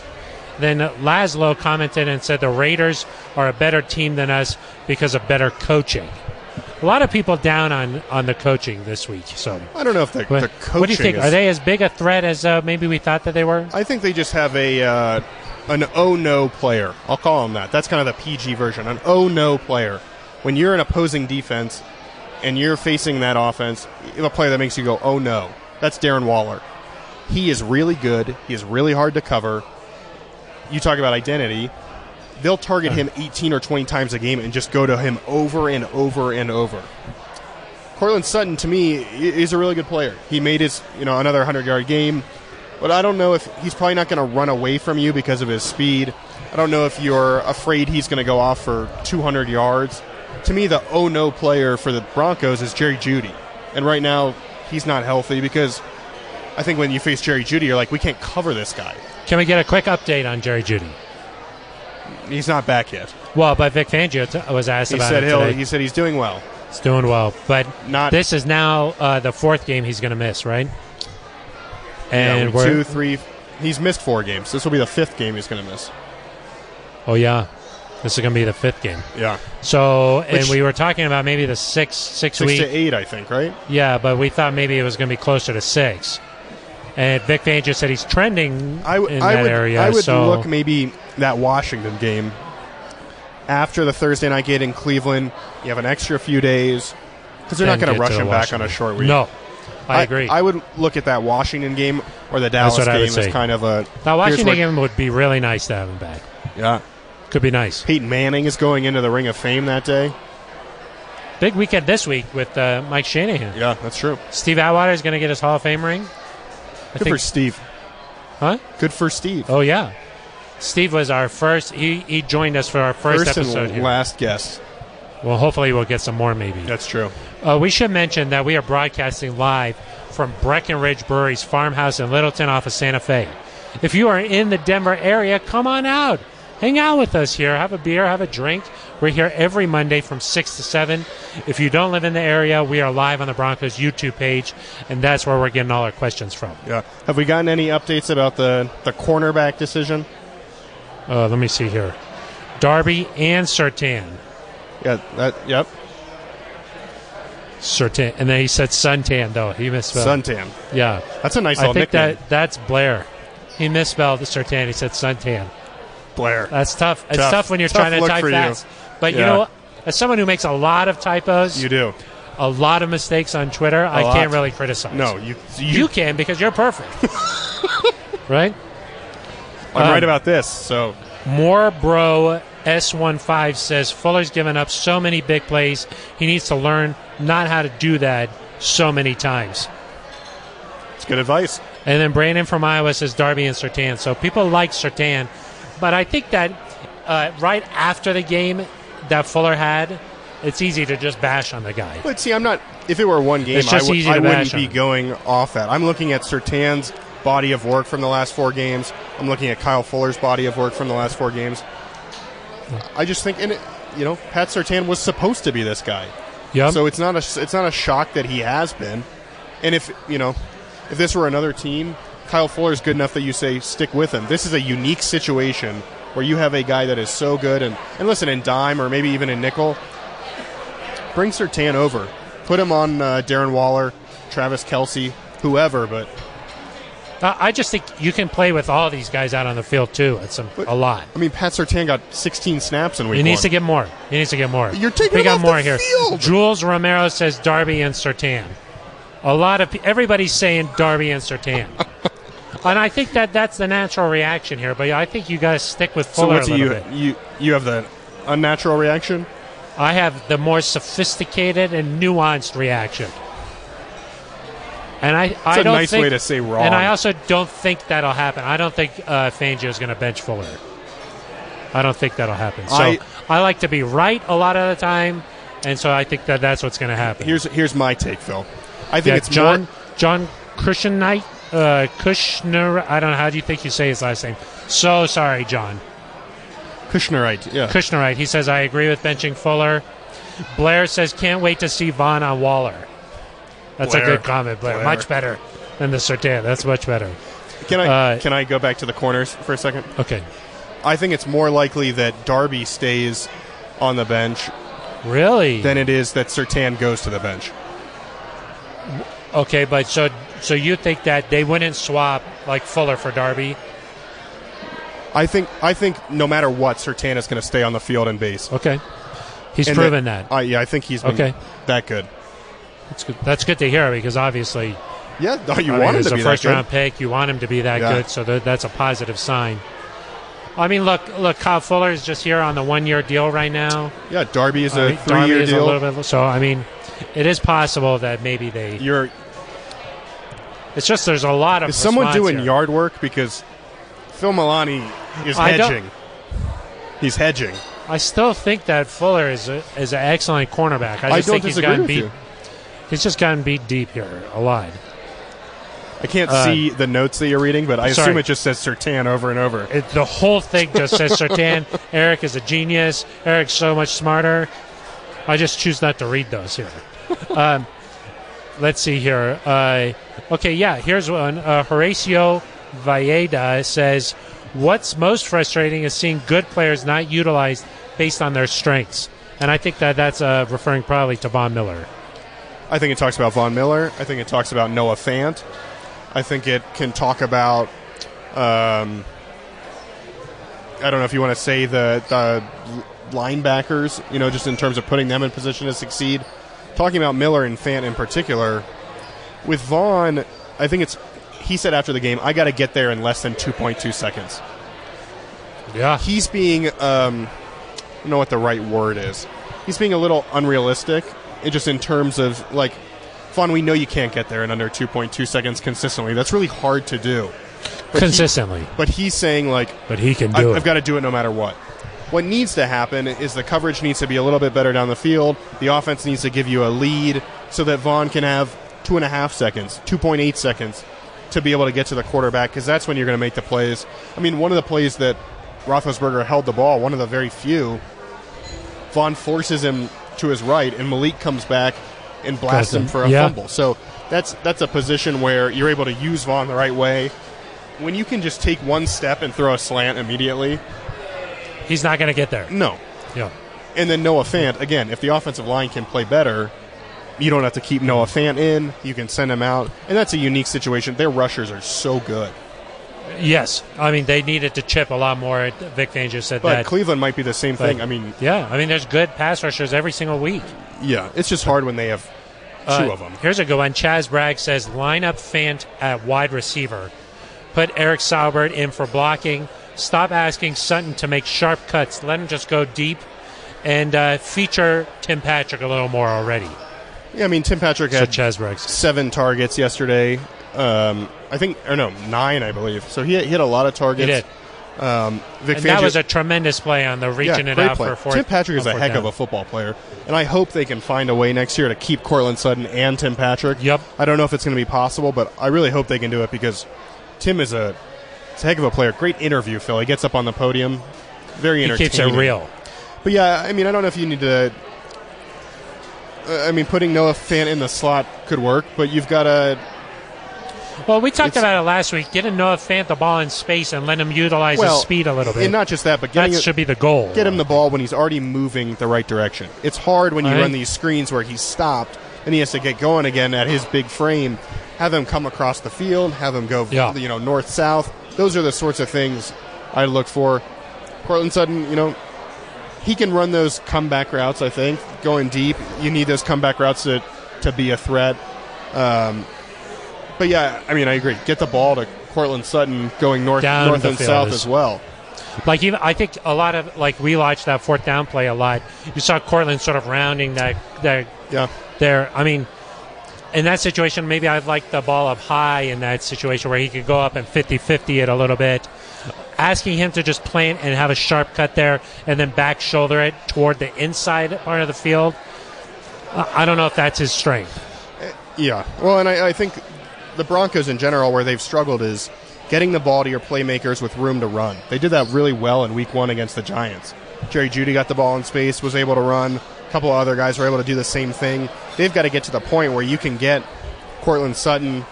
Then Laszlo commented and said the Raiders are a better team than us because of better coaching. A lot of people down on, on the coaching this week. So, I don't know if the, what, the coaching what do you think? is- Are they as big a threat as uh, maybe we thought that they were? I think they just have a uh, an oh no player. I'll call him that. That's kind of the PG version. An oh no player. When you're an opposing defense and you're facing that offense, a player that makes you go, "Oh no," that's Darren Waller. He is really good. He is really hard to cover. You talk about identity. They'll target him 18 or 20 times a game and just go to him over and over and over. Courtland Sutton, to me, is a really good player. He made his, you know, another 100 yard game, but I don't know if he's probably not going to run away from you because of his speed. I don't know if you're afraid he's going to go off for 200 yards. To me, the oh no player for the Broncos is Jerry Jeudy, and right now he's not healthy because I think when you face Jerry Jeudy, you're like, we can't cover this guy. Can we get a quick update on Jerry Jeudy? He's not back yet. Well, but Vic Fangio t- was asked He about said it he'll. today. He said he's doing well. He's doing well, but Not this is now uh, the fourth game he's going to miss, right? And yeah, we're two, three. He's missed four games. This will be the fifth game he's going to miss. oh yeah, this is going to be the fifth game. Yeah, So, and Which- we were talking about maybe the six six, six week. to eight, I think. Right? Yeah, but we thought maybe it was going to be closer to six. And Vic Fangio said he's trending I, w- in I that would. area. I would so look maybe that Washington game after the Thursday night game in Cleveland. You have an extra few days because they're not going to rush the him back on a short week. No, I, agree. I would look at that Washington game or the Dallas what I would game as say. kind of a. now, Washington what- game would be really nice to have him back. Yeah. Could be nice. Peyton Manning is going into the Ring of Fame that day. Big weekend this week with uh, Mike Shanahan. Yeah, that's true. Steve Atwater is going to get his Hall of Fame ring. Good think, for Steve. huh? Good for Steve. Oh yeah, Steve was our first. He he joined us for our first, First episode here. last guest. Well, hopefully we'll get some more maybe. That's true. Uh, we should mention that we are broadcasting live from Breckenridge Brewery's farmhouse in Littleton off of Santa Fe. If you are in the Denver area, come on out. Hang out with us here. Have a beer, have a drink. We're here every Monday from 6 to 7. If you don't live in the area, we are live on the Broncos YouTube page, and that's where we're getting all our questions from. Yeah. Have we gotten any updates about the the cornerback decision? Uh, let me see here. Darby and Surtain. Yeah. That. Yep. Surtain. And then he said Suntan, though. He misspelled. Suntan. Yeah. That's a nice I think nickname. that that's Blair. He misspelled the Surtain. He said Suntan. Blair. That's tough. It's Tough. tough, when you're Tough trying to type for you. But you know? As someone who makes a lot of typos, you do. a lot of mistakes on Twitter, I lot. can't really criticize. No, you. You. You can because you're perfect. right? I'm um, right about this. So More Bro S15 says Fuller's given up so many big plays. He needs to learn not how to do that so many times. it's good advice. And then Brandon from Iowa says Darby and Surtain. So people like Surtain, but I think that uh, right after the game that Fuller had, it's easy to just bash on the guy. But see, I'm not. If it were one game, I, would, easy I to wouldn't be on. going off that. I'm looking at Surtain's body of work from the last four games. I'm looking at Kyle Fuller's body of work from the last four games. I just think, and it, you know, Pat Surtain was supposed to be this guy. Yep. So it's not a it's not a shock that he has been. And if you know, if this were another team, Kyle Fuller is good enough that you say stick with him. This is a unique situation where you have a guy that is so good, and and listen in dime or maybe even in nickel, bring Surtain over, put him on uh, Darren Waller, Travis Kelce, whoever. But I just think you can play with all these guys out on the field too. It's a, a lot. I mean, Pat Surtain got 16 snaps in week one. He needs one. to get more. He needs to get more. You're taking we got more here. field. Jules Romero says Darby and Surtain. A lot of everybody's saying Darby and Surtain. and I think that that's the natural reaction here. But I think you to stick with so Fuller what a do little you bit. you you have the unnatural reaction? I have the more sophisticated and nuanced reaction. And I, I a don't nice think, way to say wrong. And I also don't think that'll happen. I don't think uh, Fangio is going to bench Fuller. I don't think that'll happen. So I- I, like to be right a lot of the time, and so I think that that's what's going to happen. Here's here's my take, Phil. I think yeah, it's John more. John Kushner, uh, Kushner. I don't know how do you think you say his last name. So sorry, John. Kushnerite, yeah. Kushnerite. He says, I agree with benching Fuller. Blair says, can't wait to see Von on Waller. That's Blair. a good comment, Blair. Blair. Much better than the Surtain. That's much better. Can I Uh, can I go back to the corners for a second? Okay. I think it's more likely that Darby stays on the bench Really? than it is that Surtain goes to the bench. okay, but so so you think that they wouldn't swap like Fuller for Darby? I think I think no matter what, Surtain is going to stay on the field and base. Okay. He's And proven that. Uh, yeah, I think he's been Okay. that good. That's good. That's good to hear because obviously Yeah, no, you I mean, want him as to a be first that good. round pick. You want him to be that Yeah. good, so that, that's a positive sign. I mean, look, look, Kyle Fuller is just here on the one year deal right now. Yeah, Darby is I a mean, three Darby year deal. A little bit, so I mean, it is possible that maybe they. You're It's just there's a lot of. is someone doing here. yard work because Phil Milani is hedging. He's hedging. I still think that Fuller is a, is an excellent cornerback. I I, just don't think he's disagree gotten beat. you. He's just gotten beat deep here a lot. I can't Uh, see the notes that you're reading, but I sorry. assume it just says Surtain over and over. It, the whole thing just says Surtain. Aric is a genius. Aric's so much smarter. I just choose not to read those here. um, let's see here. Uh, okay, yeah, here's one. Uh, Horacio Valleda says, "What's most frustrating is seeing good players not utilized based on their strengths." And I think that that's uh, referring probably to Von Miller. I think it talks about Von Miller. I think it talks about Noah Fant. I think it can talk about. Um, I don't know if you want to say the, the linebackers, you know, just in terms of putting them in position to succeed. Talking about Miller and Fant in particular, with Von, I think it's. He said after the game, "I got to get there in less than 2.2 seconds." Yeah, he's being um, I don't know what the right word is. He's being a little unrealistic, it just in terms of like, Von, we know you can't get there in under 2.2 seconds consistently. That's really hard to do. But he- consistently, but he's saying like, but he can I, do I've got to do it no matter what. What needs to happen is the coverage needs to be a little bit better down the field. The offense needs to give you a lead so that Von can have two and a half seconds, 2.8 seconds to be able to get to the quarterback because that's when you're going to make the plays. I mean, one of the plays that Roethlisberger held the ball, one of the very few, Von forces him to his right, and Malik comes back and blasts him. for a Yeah. fumble. So that's that's a position where you're able to use Von the right way. When you can just take one step and throw a slant immediately, He's not going to get there. no. Yeah. And then Noah Fant, again, if the offensive line can play better, you don't have to keep Noah Fant in. You can send him out. And that's a unique situation. Their rushers are so good. Yes, I mean they needed to chip a lot more. Vic Fangio said that. But that. Cleveland might be the same But- thing. I mean, yeah, I mean there's good pass rushers every single week. yeah, it's just hard when they have two Uh, of them. Here's a good one. Chaz Bragg says line up Fant at wide receiver. Put Eric Saubert in for blocking. Stop asking Sutton to make sharp cuts. Let him just go deep. And uh, feature Tim Patrick a little more already. Yeah, I mean, Tim Patrick So had Chaz seven targets yesterday. Um, I think, or no, nine, I believe. So he, he had a lot of targets. He did. Um, Vic And that was a tremendous play on the yeah, reaching it great out play. for fourth. Tim Patrick is a heck down. of a football player, and I hope they can find a way next year to keep Courtland Sutton and Tim Patrick. Yep. I don't know if it's going to be possible, but I really hope they can do it because Tim is a, a heck of a player. Great interview, Phil. He gets up on the podium, very He entertaining. keeps it real. But yeah, I mean, I don't know if you need to. I mean, putting Noah Fant in the slot could work, but you've got to. Well, we talked about it last week. Get Noah Fant the ball in space and let him utilize Well, his speed a little bit. And not just that, but that getting it, should be the goal. get him the ball when he's already moving the right direction. It's hard when you Right. run these screens where he's stopped and he has to get going again at his big frame. Have him come across the field, have him go, Yeah. you know, north south. Those are the sorts of things I look for. Courtland Sutton, you know, he can run those comeback routes. I think going deep, you need those comeback routes to to be a threat. Um, but yeah, I mean, I agree. Get the ball to Courtland Sutton going north, Down north and field south as well. Like even, I think a lot of like we watched that fourth down play a lot. You saw Courtland sort of rounding that that Yeah. there. I mean, in that situation, maybe I'd like the ball up high in that situation where he could go up and 50-50 it a little bit. Asking him to just plant and have a sharp cut there and then back shoulder it toward the inside part of the field. I don't know if that's his strength. Eh, yeah. Well, and I, I think the Broncos in general, where they've struggled, is getting the ball to your playmakers with room to run. They did that really well in Week One against the Giants. Jerry Jeudy got the ball in space, was able to run. A couple of other guys were able to do the same thing. They've got to get to the point where you can get Courtland Sutton,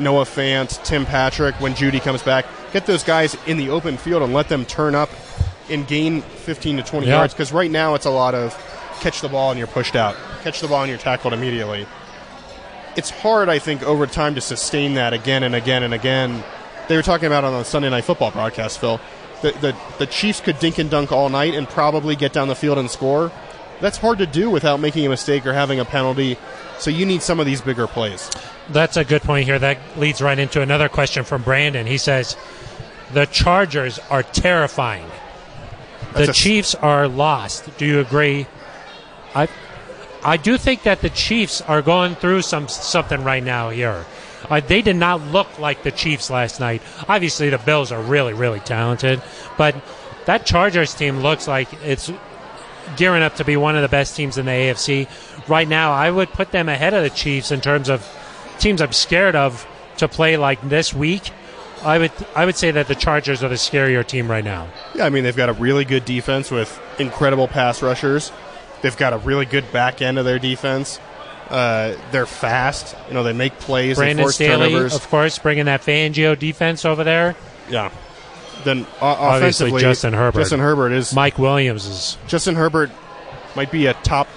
Noah Fant, Tim Patrick when Jeudy comes back. Get those guys in the open field and let them turn up and gain 15 to 20 Yeah. yards. Because right now it's a lot of catch the ball and you're pushed out, catch the ball and you're tackled immediately it's hard, I think, over time to sustain that again and again and again. They were talking about on the Sunday Night Football broadcast, Phil. The, the, the Chiefs could dink and dunk all night and probably get down the field and score. That's hard to do without making a mistake or having a penalty. So you need some of these bigger plays. That's a good point here. That leads right into another question from Brandon. He says, The Chargers are terrifying. The That's a- Chiefs are lost. Do you agree? I I do think that the Chiefs are going through some something right now here. Uh, they did not look like the Chiefs last night. Obviously, the Bills are really, really talented, but that Chargers team looks like it's gearing up to be one of the best teams in the AFC. Right now, I would put them ahead of the Chiefs in terms of teams I'm scared of to play like this week. I would I would say that the Chargers are the scarier team right now. Yeah, I mean they've got a really good defense with incredible pass rushers. They've got a really good back end of their defense. Uh, they're fast. You know, they make plays. Brandon force Staley, turnovers. of course, bringing that Fangio defense over there. yeah. Then uh, offensively, Justin Herbert. Justin Herbert is Mike Williams is Justin Herbert might be a top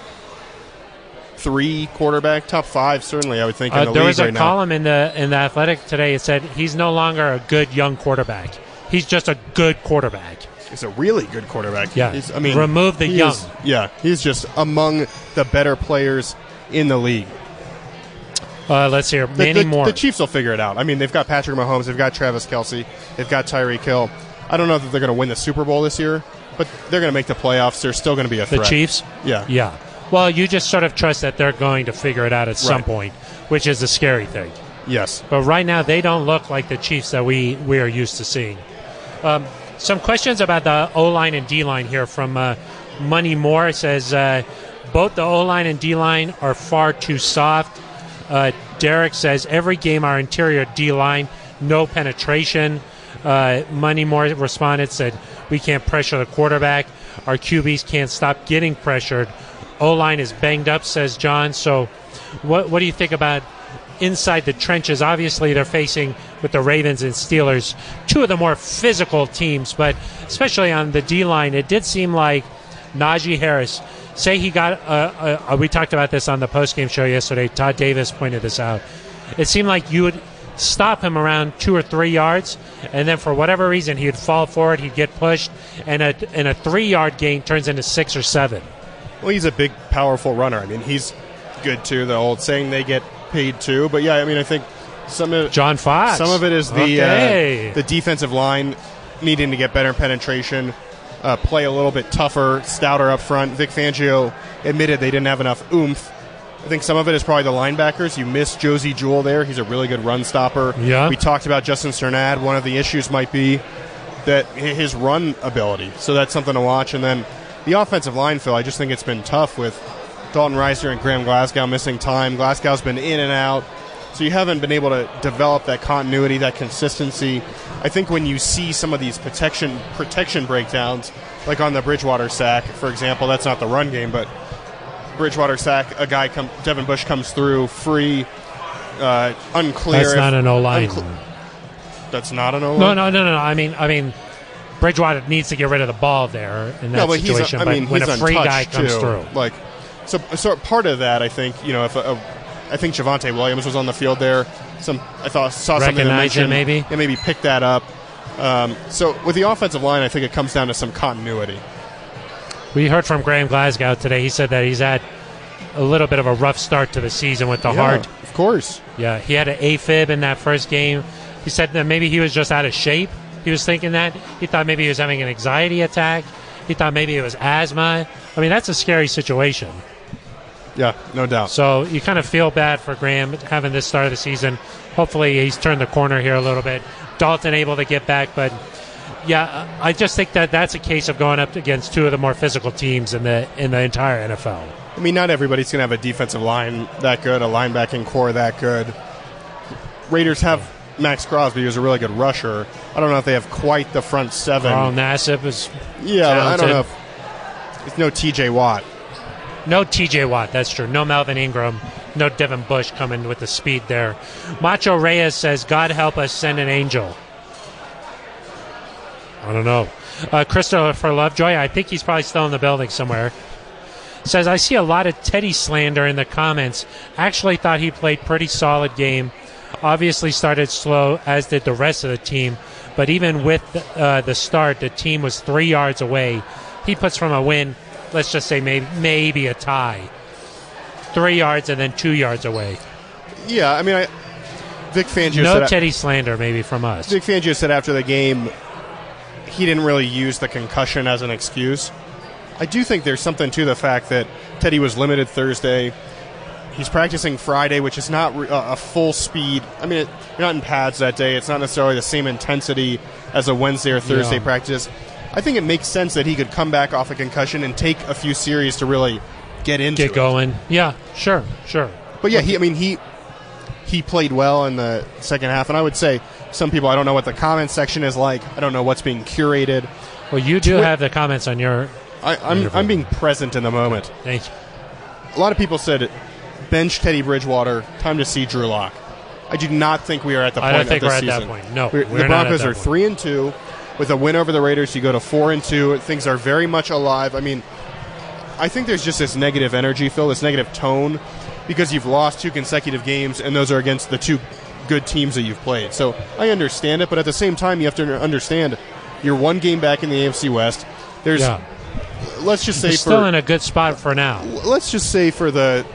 three quarterback, top five certainly. I would think in Uh, the there was a right now. column in the in the Athletic today. It said he's no longer a good young quarterback. He's just a good quarterback. He's a really good quarterback. Yeah. He's, I mean, Remove the young. is- yeah, he's just among the better players in the league. Uh, let's hear The, Manny the- Moore. the Chiefs will figure it out. I mean, they've got Patrick Mahomes, they've got Travis Kelce, they've got Tyreek Hill. I don't know that they're going to win the Super Bowl this year, but they're going to make the playoffs. They're still going to be a the threat. Chiefs. Yeah. Yeah. Well, you just sort of trust that they're going to figure it out at some Right. point, which is the scary thing. Yes. But right now, they don't look like the Chiefs that we, we are used to seeing. Um, some questions about the O line and D line here from uh, Money Moore says uh, both the O line and D line are far too soft. Uh, Derek says every game our interior D line no penetration. Uh, Money Moore responded said we can't pressure the quarterback. Our QBs can't stop getting pressured. O line is banged up, says John. So, what what do you think about inside the trenches. Obviously, they're facing with the Ravens and Steelers, two of the more physical teams, but especially on the D line, it did seem like Najee Harris. Say he got. Uh, uh, we talked about this on the post-game show yesterday. Todd Davis pointed this out. It seemed like you would stop him around two or three yards, and then for whatever reason he would fall forward, he'd get pushed, and a and a three yard gain turns into six or seven. Well, he's a big, powerful runner. I mean, he's good too. The old saying they get paid too. But yeah, I mean, I think some of John Fox. some of it is the Okay. uh, the defensive line needing to get better penetration, uh, play a little bit tougher, stouter up front. Vic Fangio admitted they didn't have enough oomph. I think some of it is probably the linebackers. You miss Josey Jewell there. He's a really good run stopper. Yeah. We talked about Justin Strnad. One of the issues might be that his run ability. So that's something to watch. And then the offensive line, Phil, I just think it's been tough with Dalton Risner and Graham Glasgow missing time. Glasgow's been in and out. So you haven't been able to develop that continuity, that consistency. I think when you see some of these protection protection breakdowns, like on the Bridgewater sack, for example, that's not the run game, but Bridgewater sack, a guy come, Devin Bush comes through free, uh, unclear. That's not an O line. uncl- that's not an O No, no, no, no, no. I mean, I mean, Bridgewater needs to get rid of the ball there in that no, but situation. he's. I mean, but when a free guy comes too. through, like so. So part of that, I think, you know, if a, a, I think Javonte Williams was on the field there. Some I thought saw something that mentioned- maybe? yeah, maybe pick that up. Um, so with the offensive line, I think it comes down to some continuity. we heard from Graham Glasgow today. He said that he's had a little bit of a rough start to the season with the Yeah, heart. of course. Yeah, he had an AFib in that first game. He said that maybe he was just out of shape. He was thinking that he thought maybe he was having an anxiety attack. He thought maybe it was asthma. I mean, that's a scary situation. Yeah, no doubt. So you kind of feel bad for Graham having this start of the season. Hopefully, he's turned the corner here a little bit. Dalton able to get back, but yeah, I just think that that's a case of going up against two of the more physical teams in the in the entire NFL. I mean, not everybody's going to have a defensive line that good, a linebacking corps that good. Raiders have Maxx Crosby, who's a really good rusher. I don't know if they have quite the front seven. Carl Nassib is yeah, I don't know. If, it's no T.J. Watt. No T.J. Watt. That's true. No Melvin Ingram. No Devin Bush coming with the speed there. Macho Reyes says, "God help us, send an angel." I don't know. Uh, Christopher Lovejoy, I think he's probably still in the building somewhere. Says I see a lot of Teddy slander in the comments. Actually, thought he played pretty solid game. Obviously, started slow, as did the rest of the team. But even with uh, the start, the team was three yards away. He puts from a win. Let's just say maybe maybe a tie, three yards and then two yards away. Yeah, I mean, I, Vic Fangio No Teddy slander, maybe from us. Vic Fangio said after the game he didn't really use the concussion as an excuse. I do think there's something to the fact that Teddy was limited Thursday. He's practicing Friday, which is not a a full speed. I mean, it, you're not in pads that day. It's not necessarily the same intensity as a Wednesday or Thursday Yeah. practice. I think it makes sense that he could come back off a concussion and take a few series to really get into Get it. going. Yeah, sure, sure. But yeah, he, I mean, he he played well in the second half, and I would say some people. I don't know what the comment section is like. I don't know what's being curated. Well, you do Twi- have the comments on your. I, I'm Wonderful. I'm being present in the moment. Thank you. A lot of people said bench Teddy Bridgewater. Time to see Drew Lock. I do not think we are at the point. I don't think of we're this at that season. point. No, We're- we're the Broncos are point. three and two. With a win over the Raiders, you go to four and two. Things are very much alive. I mean, I think there's just this negative energy, Phil, this negative tone, because you've lost two consecutive games, and those are against the two good teams that you've played. So I understand it, but at the same time, you have to understand you're one game back in the AFC West. There's, Yeah, let's just say you're for still in a good spot for now. let's just say for the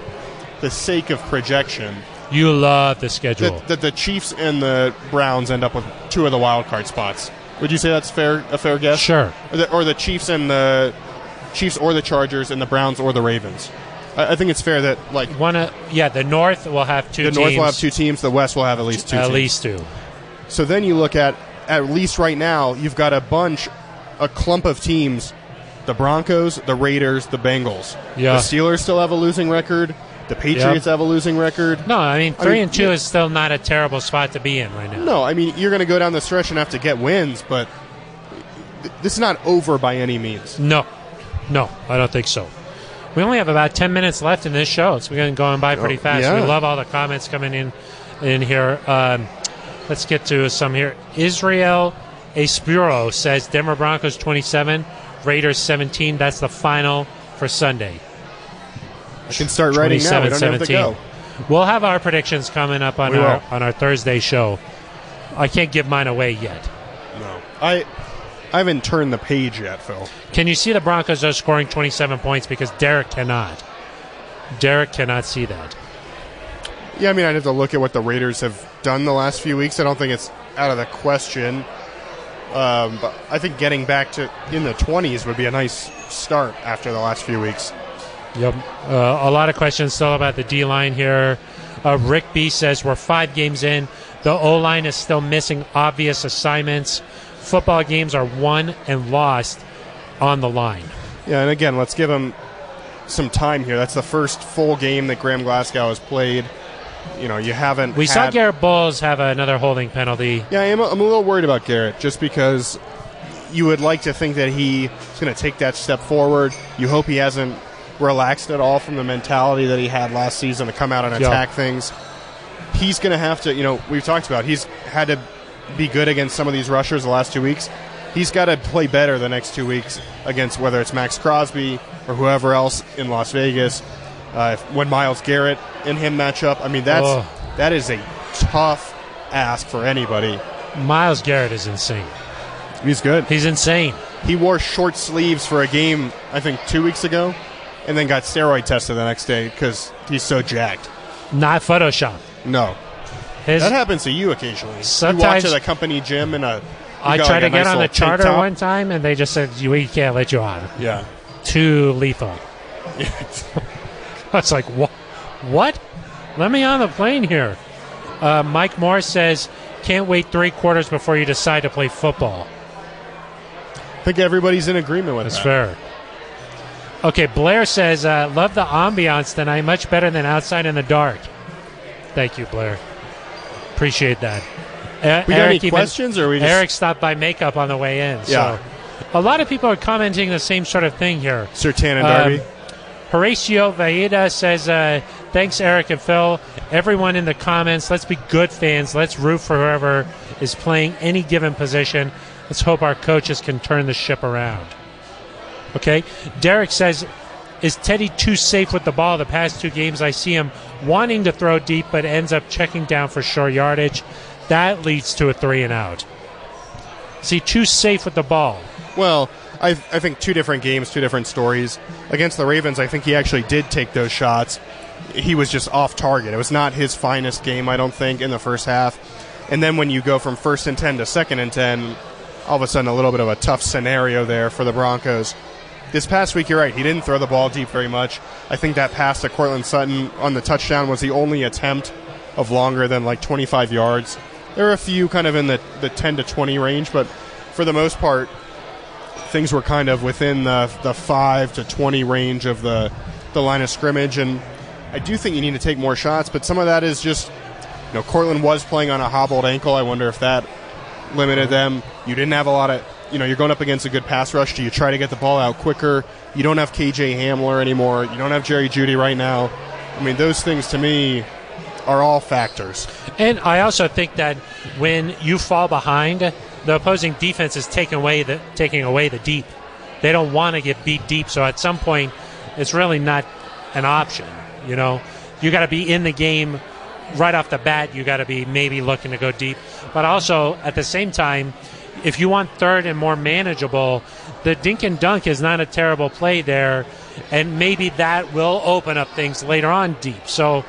the sake of projection You love the schedule. that, that the Chiefs and the Browns end up with two of the wild card spots. Would you say that's fair? A fair guess? Sure. Or the, or the Chiefs and the Chiefs or the Chargers and the Browns or the Ravens. I, I think it's fair that like One, uh, yeah, the North will have two the teams. North will have two teams, the West will have at least two. at teams. least two. So then you look at at least right now you've got a bunch, a clump of teams. The Broncos, the Raiders, the Bengals. Yeah. The Steelers still have a losing record. The Patriots have a losing record. No, I mean I three mean, and two yeah. is still not a terrible spot to be in right now. No, I mean you're going to go down the stretch and have to get wins, but th- this is not over by any means. No, no, I don't think so. We only have about ten minutes left in this show. It's been going by pretty Oh, fast. yeah. We love all the comments coming in in here. Um, let's get to some here. Israel Espuro says Denver Broncos twenty seven, Raiders seventeen. That's the final for Sunday. I can start writing now. We don't have to 27-17. go. We'll have our predictions coming up on We our will. on our Thursday show. I can't give mine away yet. No, I I haven't turned the page yet, Phil. Can you see the Broncos are scoring 27 points because Derek cannot? Derek cannot see that. Yeah, I mean I'd have to look at what the Raiders have done the last few weeks. I don't think it's out of the question. Um, but I think getting back to in the 20s would be a nice start after the last few weeks. Yep. Uh, a lot of questions still about the D line here. Uh, Rick B says we're five games in. The O line is still missing obvious assignments. Football games are won and lost on the line. Yeah, and again, let's give him some time here. That's the first full game that Graham Glasgow has played. You know, you haven't. We saw Garett Bolles have another holding penalty. Yeah, I'm a, I'm a little worried about Garett just because you would like to think that he's going to take that step forward. You hope he hasn't relaxed at all from the mentality that he had last season to come out and Yeah. attack things. He's going to have to, you know, we've talked about he's had to be good against some of these rushers the last two weeks. He's got to play better the next two weeks against whether it's Maxx Crosby or whoever else in Las Vegas. Uh, if, when Myles Garrett and him match up, I mean that's Oh. that is a tough ask for anybody. Myles Garrett is insane. He's good. He's insane. He wore short sleeves for a game, I think, two weeks ago, and then got steroid tested the next day because he's so jacked. Not Photoshop. No, His, that happens to you occasionally. you Sometimes- watch at a company gym and a. you I tried like, to a get nice on the tank charter top. one time, and they just said we can't let you on. Yeah, Too lethal. I was like, what? What? Let me on the plane here. Uh, Mike Moore says, "Can't wait three quarters before you decide to play football." I think everybody's in agreement with That's that. fair. Okay, Blair says, uh, "Love the ambiance tonight. Much better than outside in the dark." Thank you, Blair. Appreciate that. Uh, We got any even- questions, or we just Aric stopped by makeup on the way in. Yeah. So a lot of people are commenting the same sort of thing here. Surtain and Um, Darby? Horatio Vaida says, uh, "Thanks, Aric and Phil. Everyone in the comments, let's be good fans. Let's root for whoever is playing any given position. Let's hope our coaches can turn the ship around." Okay. Derek says, "Is Teddy too safe with the ball? The past two games, I see him wanting to throw deep, but ends up checking down for short yardage. That leads to a three and out. See, too safe with the ball? Well, I, I think two different games, two different stories. Against the Ravens, I think he actually did take those shots. He was just off target. It was not his finest game, I don't think, in the first half. And then when you go from first and 10 to second and 10, all of a sudden a little bit of a tough scenario there for the Broncos. This past week, you're right, he didn't throw the ball deep very much. I think that pass to Courtland Sutton on the touchdown was the only attempt of longer than like 25 yards. There are a few kind of in the, the 10 to 20 range, but for the most part, things were kind of within the, the 5 to 20 range of the, the line of scrimmage. And I do think you need to take more shots, but some of that is just, you know, Courtland was playing on a hobbled ankle. I wonder if that limited them. You didn't have a lot of, you know, you're going up against a good pass rush. Do you try to get the ball out quicker? You don't have KJ Hamler anymore. You don't have Jerry Jeudy right now. I mean, those things to me are all factors. And I also think that when you fall behind, the opposing defense is taking away the taking away the deep. They don't want to get beat deep, so at some point, it's really not an option. You know, you got to be in the game right off the bat. You got to be maybe looking to go deep, but also at the same time, if you want third and more manageable, the dink and dunk is not a terrible play there, and maybe that will open up things later on deep. So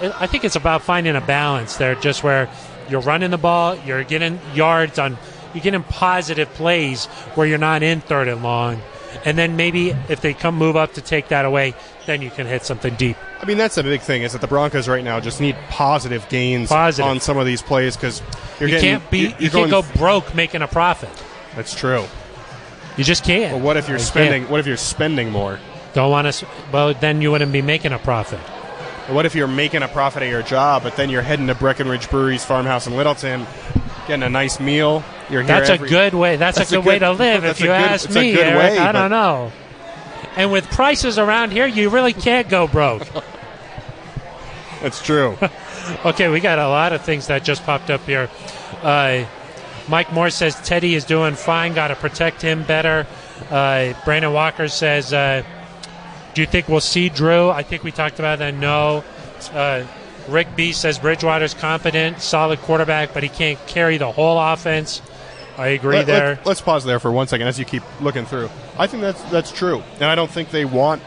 I think it's about finding a balance there, just where you're running the ball, you're getting yards on, you're getting positive plays where you're not in third and long, and then maybe if they come move up to take that away, then you can hit something deep. I mean, that's the big thing is that the Broncos right now just need positive gains Positive. on some of these plays because you're You getting can't be, you're- you you're can't go broke making a profit. That's true. You just can't. But what if you're You spending? can't. What if you're spending more? Don't want to. Well, then you wouldn't be making a profit. What if you're making a profit at your job, but then you're heading to Breckenridge Brewery's farmhouse in Littleton, getting a nice meal? You're That's every- a good way. That's, That's a a good way to live, if you good- ask me. good Aric. way, I don't know. And with prices around here, you really can't go broke. That's true. okay, we got a lot of things that just popped up here. Uh, Mike Moore says Teddy is doing fine. Got to protect him better. Uh, Brandon Walker says, uh, "Do you think we'll see Drew?" I think we talked about that. No. Uh, Rick B says Bridgewater's competent, solid quarterback, but he can't carry the whole offense. I agree Let- there. Let, us pause there for one second as you keep looking through. I think that's that's true, and I don't think they want.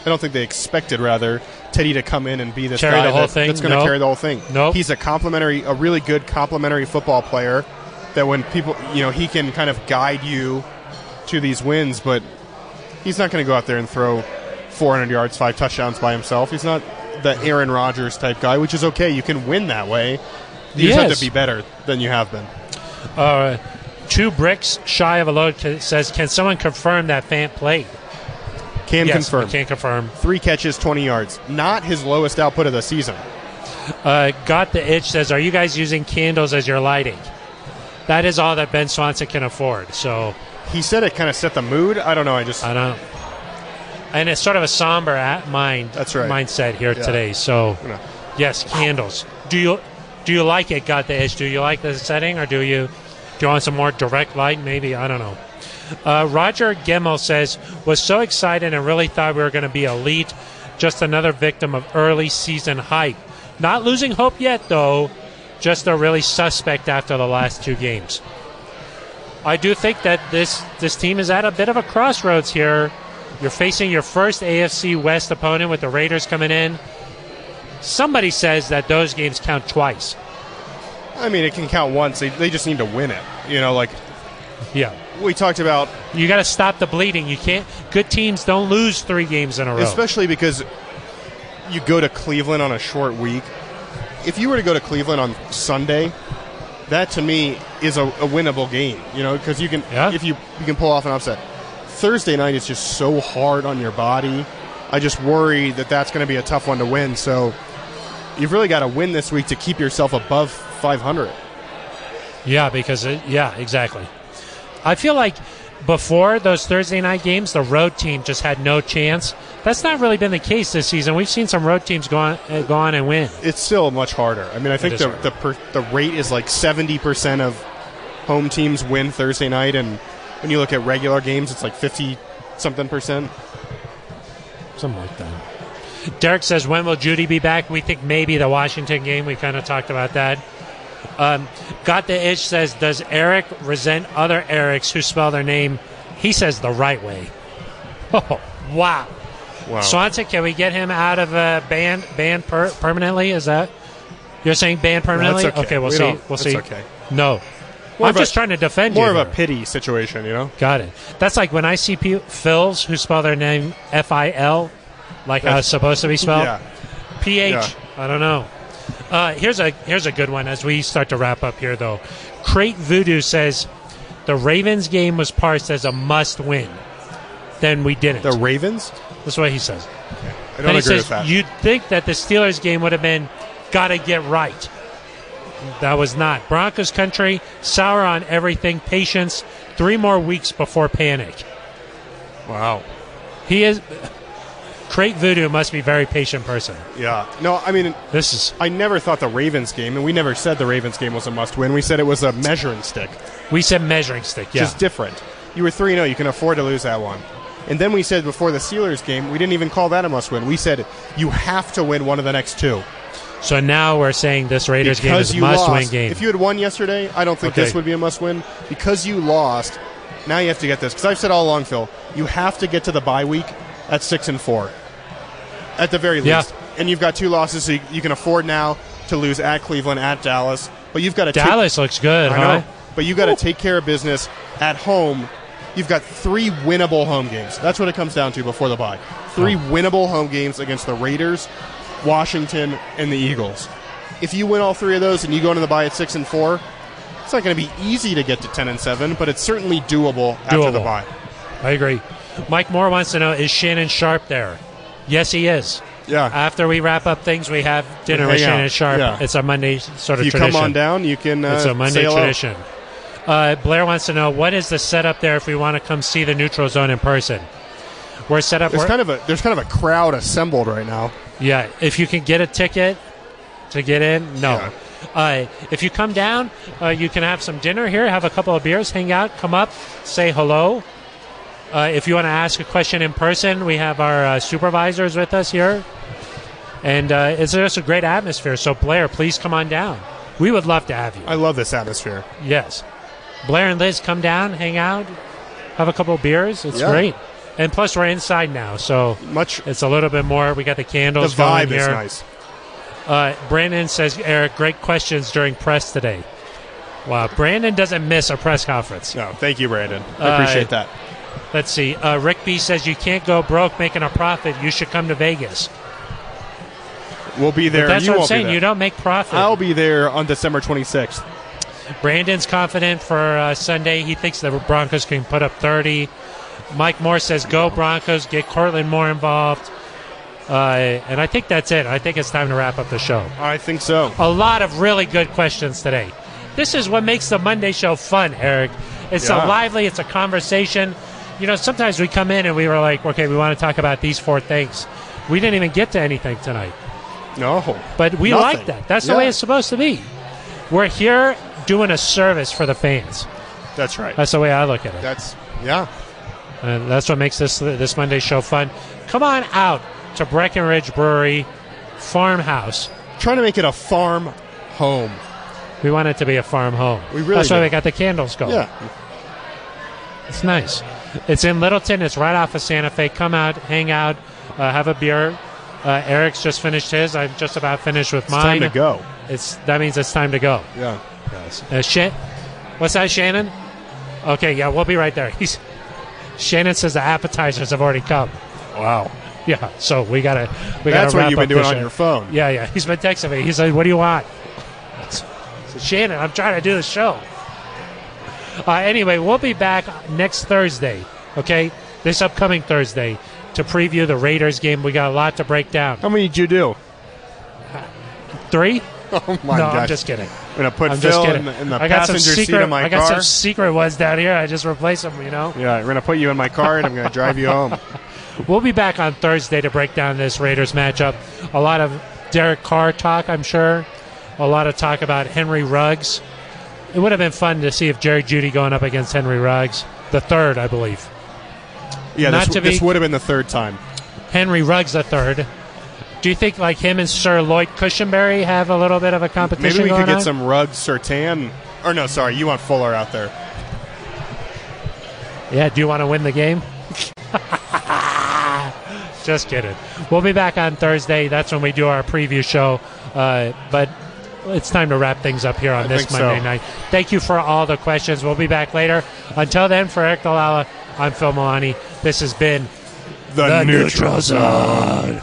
I don't think they expected rather Teddy to come in and be this Carry guy the whole that- thing? that's going to Nope. carry the whole thing. Nope. He's a complimentary, a really good complimentary football player. That when people, you know, he can kind of guide you to these wins, but he's not going to go out there and throw 400 yards, five touchdowns by himself. He's not the Aaron Rodgers type guy, which is okay. You can win that way. You just have to be better than you have been. Uh, two bricks shy of a load says, "Can someone confirm that Fant played?" Can yes, confirm. Can confirm. Three catches, 20 yards. Not his lowest output of the season. Uh, Got the itch says, "Are you guys using candles as your lighting?" That is all that Ben Swanson can afford. So He said it kind of set the mood. I don't know. I just I don't. And it's sort of a somber at mind. That's right. Mindset here Yeah. today. So know. yes, candles. Do you do you like it? Got the itch? Do you like the setting, or do you do you want some more direct light? Maybe I don't know. Uh, Roger Gemmel says was so excited and really thought we were going to be elite. Just another victim of early season hype. Not losing hope yet, though. Just a really suspect after the last two games. I do think that this this team is at a bit of a crossroads here. You're facing your first AFC West opponent with the Raiders coming in. Somebody says that those games count twice. I mean, it can count once. They, they just need to win it. You know, like Yeah. we talked about, You got to stop the bleeding. You can't. Good teams don't lose three games in a row. especially because you go to Cleveland on a short week. If you were to go to Cleveland on Sunday, that to me is a, a winnable game. You know, because you can Yeah. if you you can pull off an upset. Thursday night is just so hard on your body. I just worry that that's going to be a tough one to win. So you've really got to win this week to keep yourself above 500. Yeah, because it, yeah, exactly. I feel like before those Thursday night games, the road team just had no chance. That's not really been the case this season. We've seen some road teams go on, uh, go on and win. it's still much harder. I mean, I think the the, per, the rate is like seventy percent of home teams win Thursday night, and when you look at regular games, it's like fifty something percent. Something like that. Derek says, when will Jeudy be back? We think maybe the Washington game. We kind of talked about that. Um, Got the itch says, does Aric resent other Erics who spell their name He says the right way. Oh, wow. Wow. Swanson, can we get him out of uh, band band per- permanently? Is that you're saying band permanently? that's okay. we'll We see. We'll see. okay. No, More I'm of a- just trying to defend More you. More of a pity situation, you know. Got it. That's like when I see Phils who spell their name F I L, like how it's supposed to be spelled. Yeah. P H. Yeah. I don't know. Uh, here's a here's a good one as we start to wrap up here though. Crate Voodoo says the Ravens game was parsed as a must win. Then we didn't. The Ravens. That's what he says. I don't he agree says with that. you'd think that the Steelers game would have been got to get right. That was not. Broncos country, sour on everything, patience, three more weeks before panic. wow. He is. Crate Voodoo must be a very patient person. Yeah. No, I mean, This is. I never thought the Ravens game, and we never said the Ravens game was a must-win. We said it was a measuring stick, We said measuring stick. Yeah. just different. You were 3 0, You can afford to lose that one. And then we said before the Steelers game, we didn't even call that a must-win. We said you have to win one of the next two so now we're saying this Raiders game is a you must-win game. If you had won yesterday, I don't think Okay. this would be a must-win because you lost. Now you have to get this because I've said all along, Phil. You have to get to the bye week at six and four, at the very Yeah. least. And you've got two losses, so you, you can afford now to lose at Cleveland, at Dallas. But you've got to Dallas looks good, Take, huh? Know, but you've got to take care of business at home. You've got three winnable home games. That's what it comes down to before the bye. Three Oh. winnable home games against the Raiders, Washington, and the Eagles. If you win all three of those and you go into the bye at six and four, it's not going to be easy to get to ten and seven, but it's certainly doable, after the bye. I agree. Mike Moore wants to know: Is Shannon Sharpe there? Yes, he is. Yeah. After we wrap up things, we have dinner with. Shannon Sharpe. Yeah. It's a Monday sort of if you tradition. come on down, you can. Uh, It's a Monday tradition. Uh, Blair wants to know what is the setup there if we want to come see the neutral zone in person. We're set up. There's kind of a there's kind of a crowd assembled right now. yeah, if you can get a ticket to get in, no. Uh, if you come down, uh, you can have some dinner here, have a couple of beers, hang out, come up, say hello. Uh, if you want to ask a question in person, we have our uh, supervisors with us here. And uh, it's just a great atmosphere. So, Blair, please come on down. We would love to have you. I love this atmosphere. Yes. Blair and Liz come down, hang out, have a couple of beers. It's Yeah. great. And plus, we're inside now, so Much it's a little bit more. We got the the candles going vibe is here. nice. Uh, Brandon says, Aric, great questions during press today. Wow, Brandon doesn't miss a press conference. No, thank you, Brandon. I Uh, appreciate that. Let's see. Uh, Rick B says, you can't go broke making a profit. You should come to Vegas. We'll be there. That's you what I'm saying. You don't make profit. I'll be there on December 26th. Brandon's confident for uh, Sunday. He thinks the Broncos can put up 30. Mike Moore says, "Go Broncos! Get Courtland more involved." Uh, and I think that's it. I think it's time to wrap up the show. I think so. A lot of really good questions today. This is what makes the Monday show fun, Aric. It's so Yeah. lively. It's a conversation. You know, sometimes we come in and we were like, "Okay, we want to talk about these four things." We didn't even get to anything tonight. No. But we Nothing. like that. That's the way it's supposed to be. We're here doing a service for the fans. That's right. That's the way I look at it. That's yeah. And that's what makes this this Monday show fun. Come on out to Breckenridge Brewery Farmhouse. Trying to make it a farm home. We want it to be a farm home. We really That's why do. we got the candles going. Yeah. It's nice. It's in Littleton. It's right off of Santa Fe. Come out, hang out, uh, have a beer. Uh, Aric's just finished his. I'm just about finished with It's mine. time to go. It's that means it's time to go. Yeah. Uh, Shan- What's that, Shannon? Okay, yeah, we'll be right there. He's Shannon says the appetizers have already come. Wow. Yeah, so we gotta we That's gotta what you've been doing on show. your phone. Yeah, yeah. He's been texting me. He's like, "What do you want?" So Shannon, I'm trying to do the show. Uh, anyway, we'll be back next Thursday. Okay, this upcoming Thursday to preview the Raiders game. We got a lot to break down. How many did you do? Three? Oh my god. no, gosh. I'm just kidding. I'm gonna put I'm just Phil kidding. in, in the I got some passenger secret. seat of my I got car. some secret ones down here. I just replaced them. You know. Yeah, we're gonna put you in my car and I'm gonna drive you home. We'll be back on Thursday to break down this Raiders matchup. A lot of Derek Carr talk, I'm sure. A lot of talk about Henry Ruggs. It would have been fun to see if Jerry Jeudy going up against Henry Ruggs, the third, I believe. Yeah, Not this, to this would have been the third time. Henry Ruggs, the third. Do you think like him and Sir Lloyd Cushenberry have a little bit of a competition Maybe we could get on? some Ruggs Surtain. Or no, sorry, you want Fuller out there. Yeah, do you want to win the game? Just kidding. We'll be back on Thursday. That's when we do our preview show. Uh, but it's time to wrap things up here on I this Monday so. night. Thank you for all the questions. We'll be back later. Until then, for Aric DiLalla, I'm Phil Milani. This has been The, The neutral Neutral zone.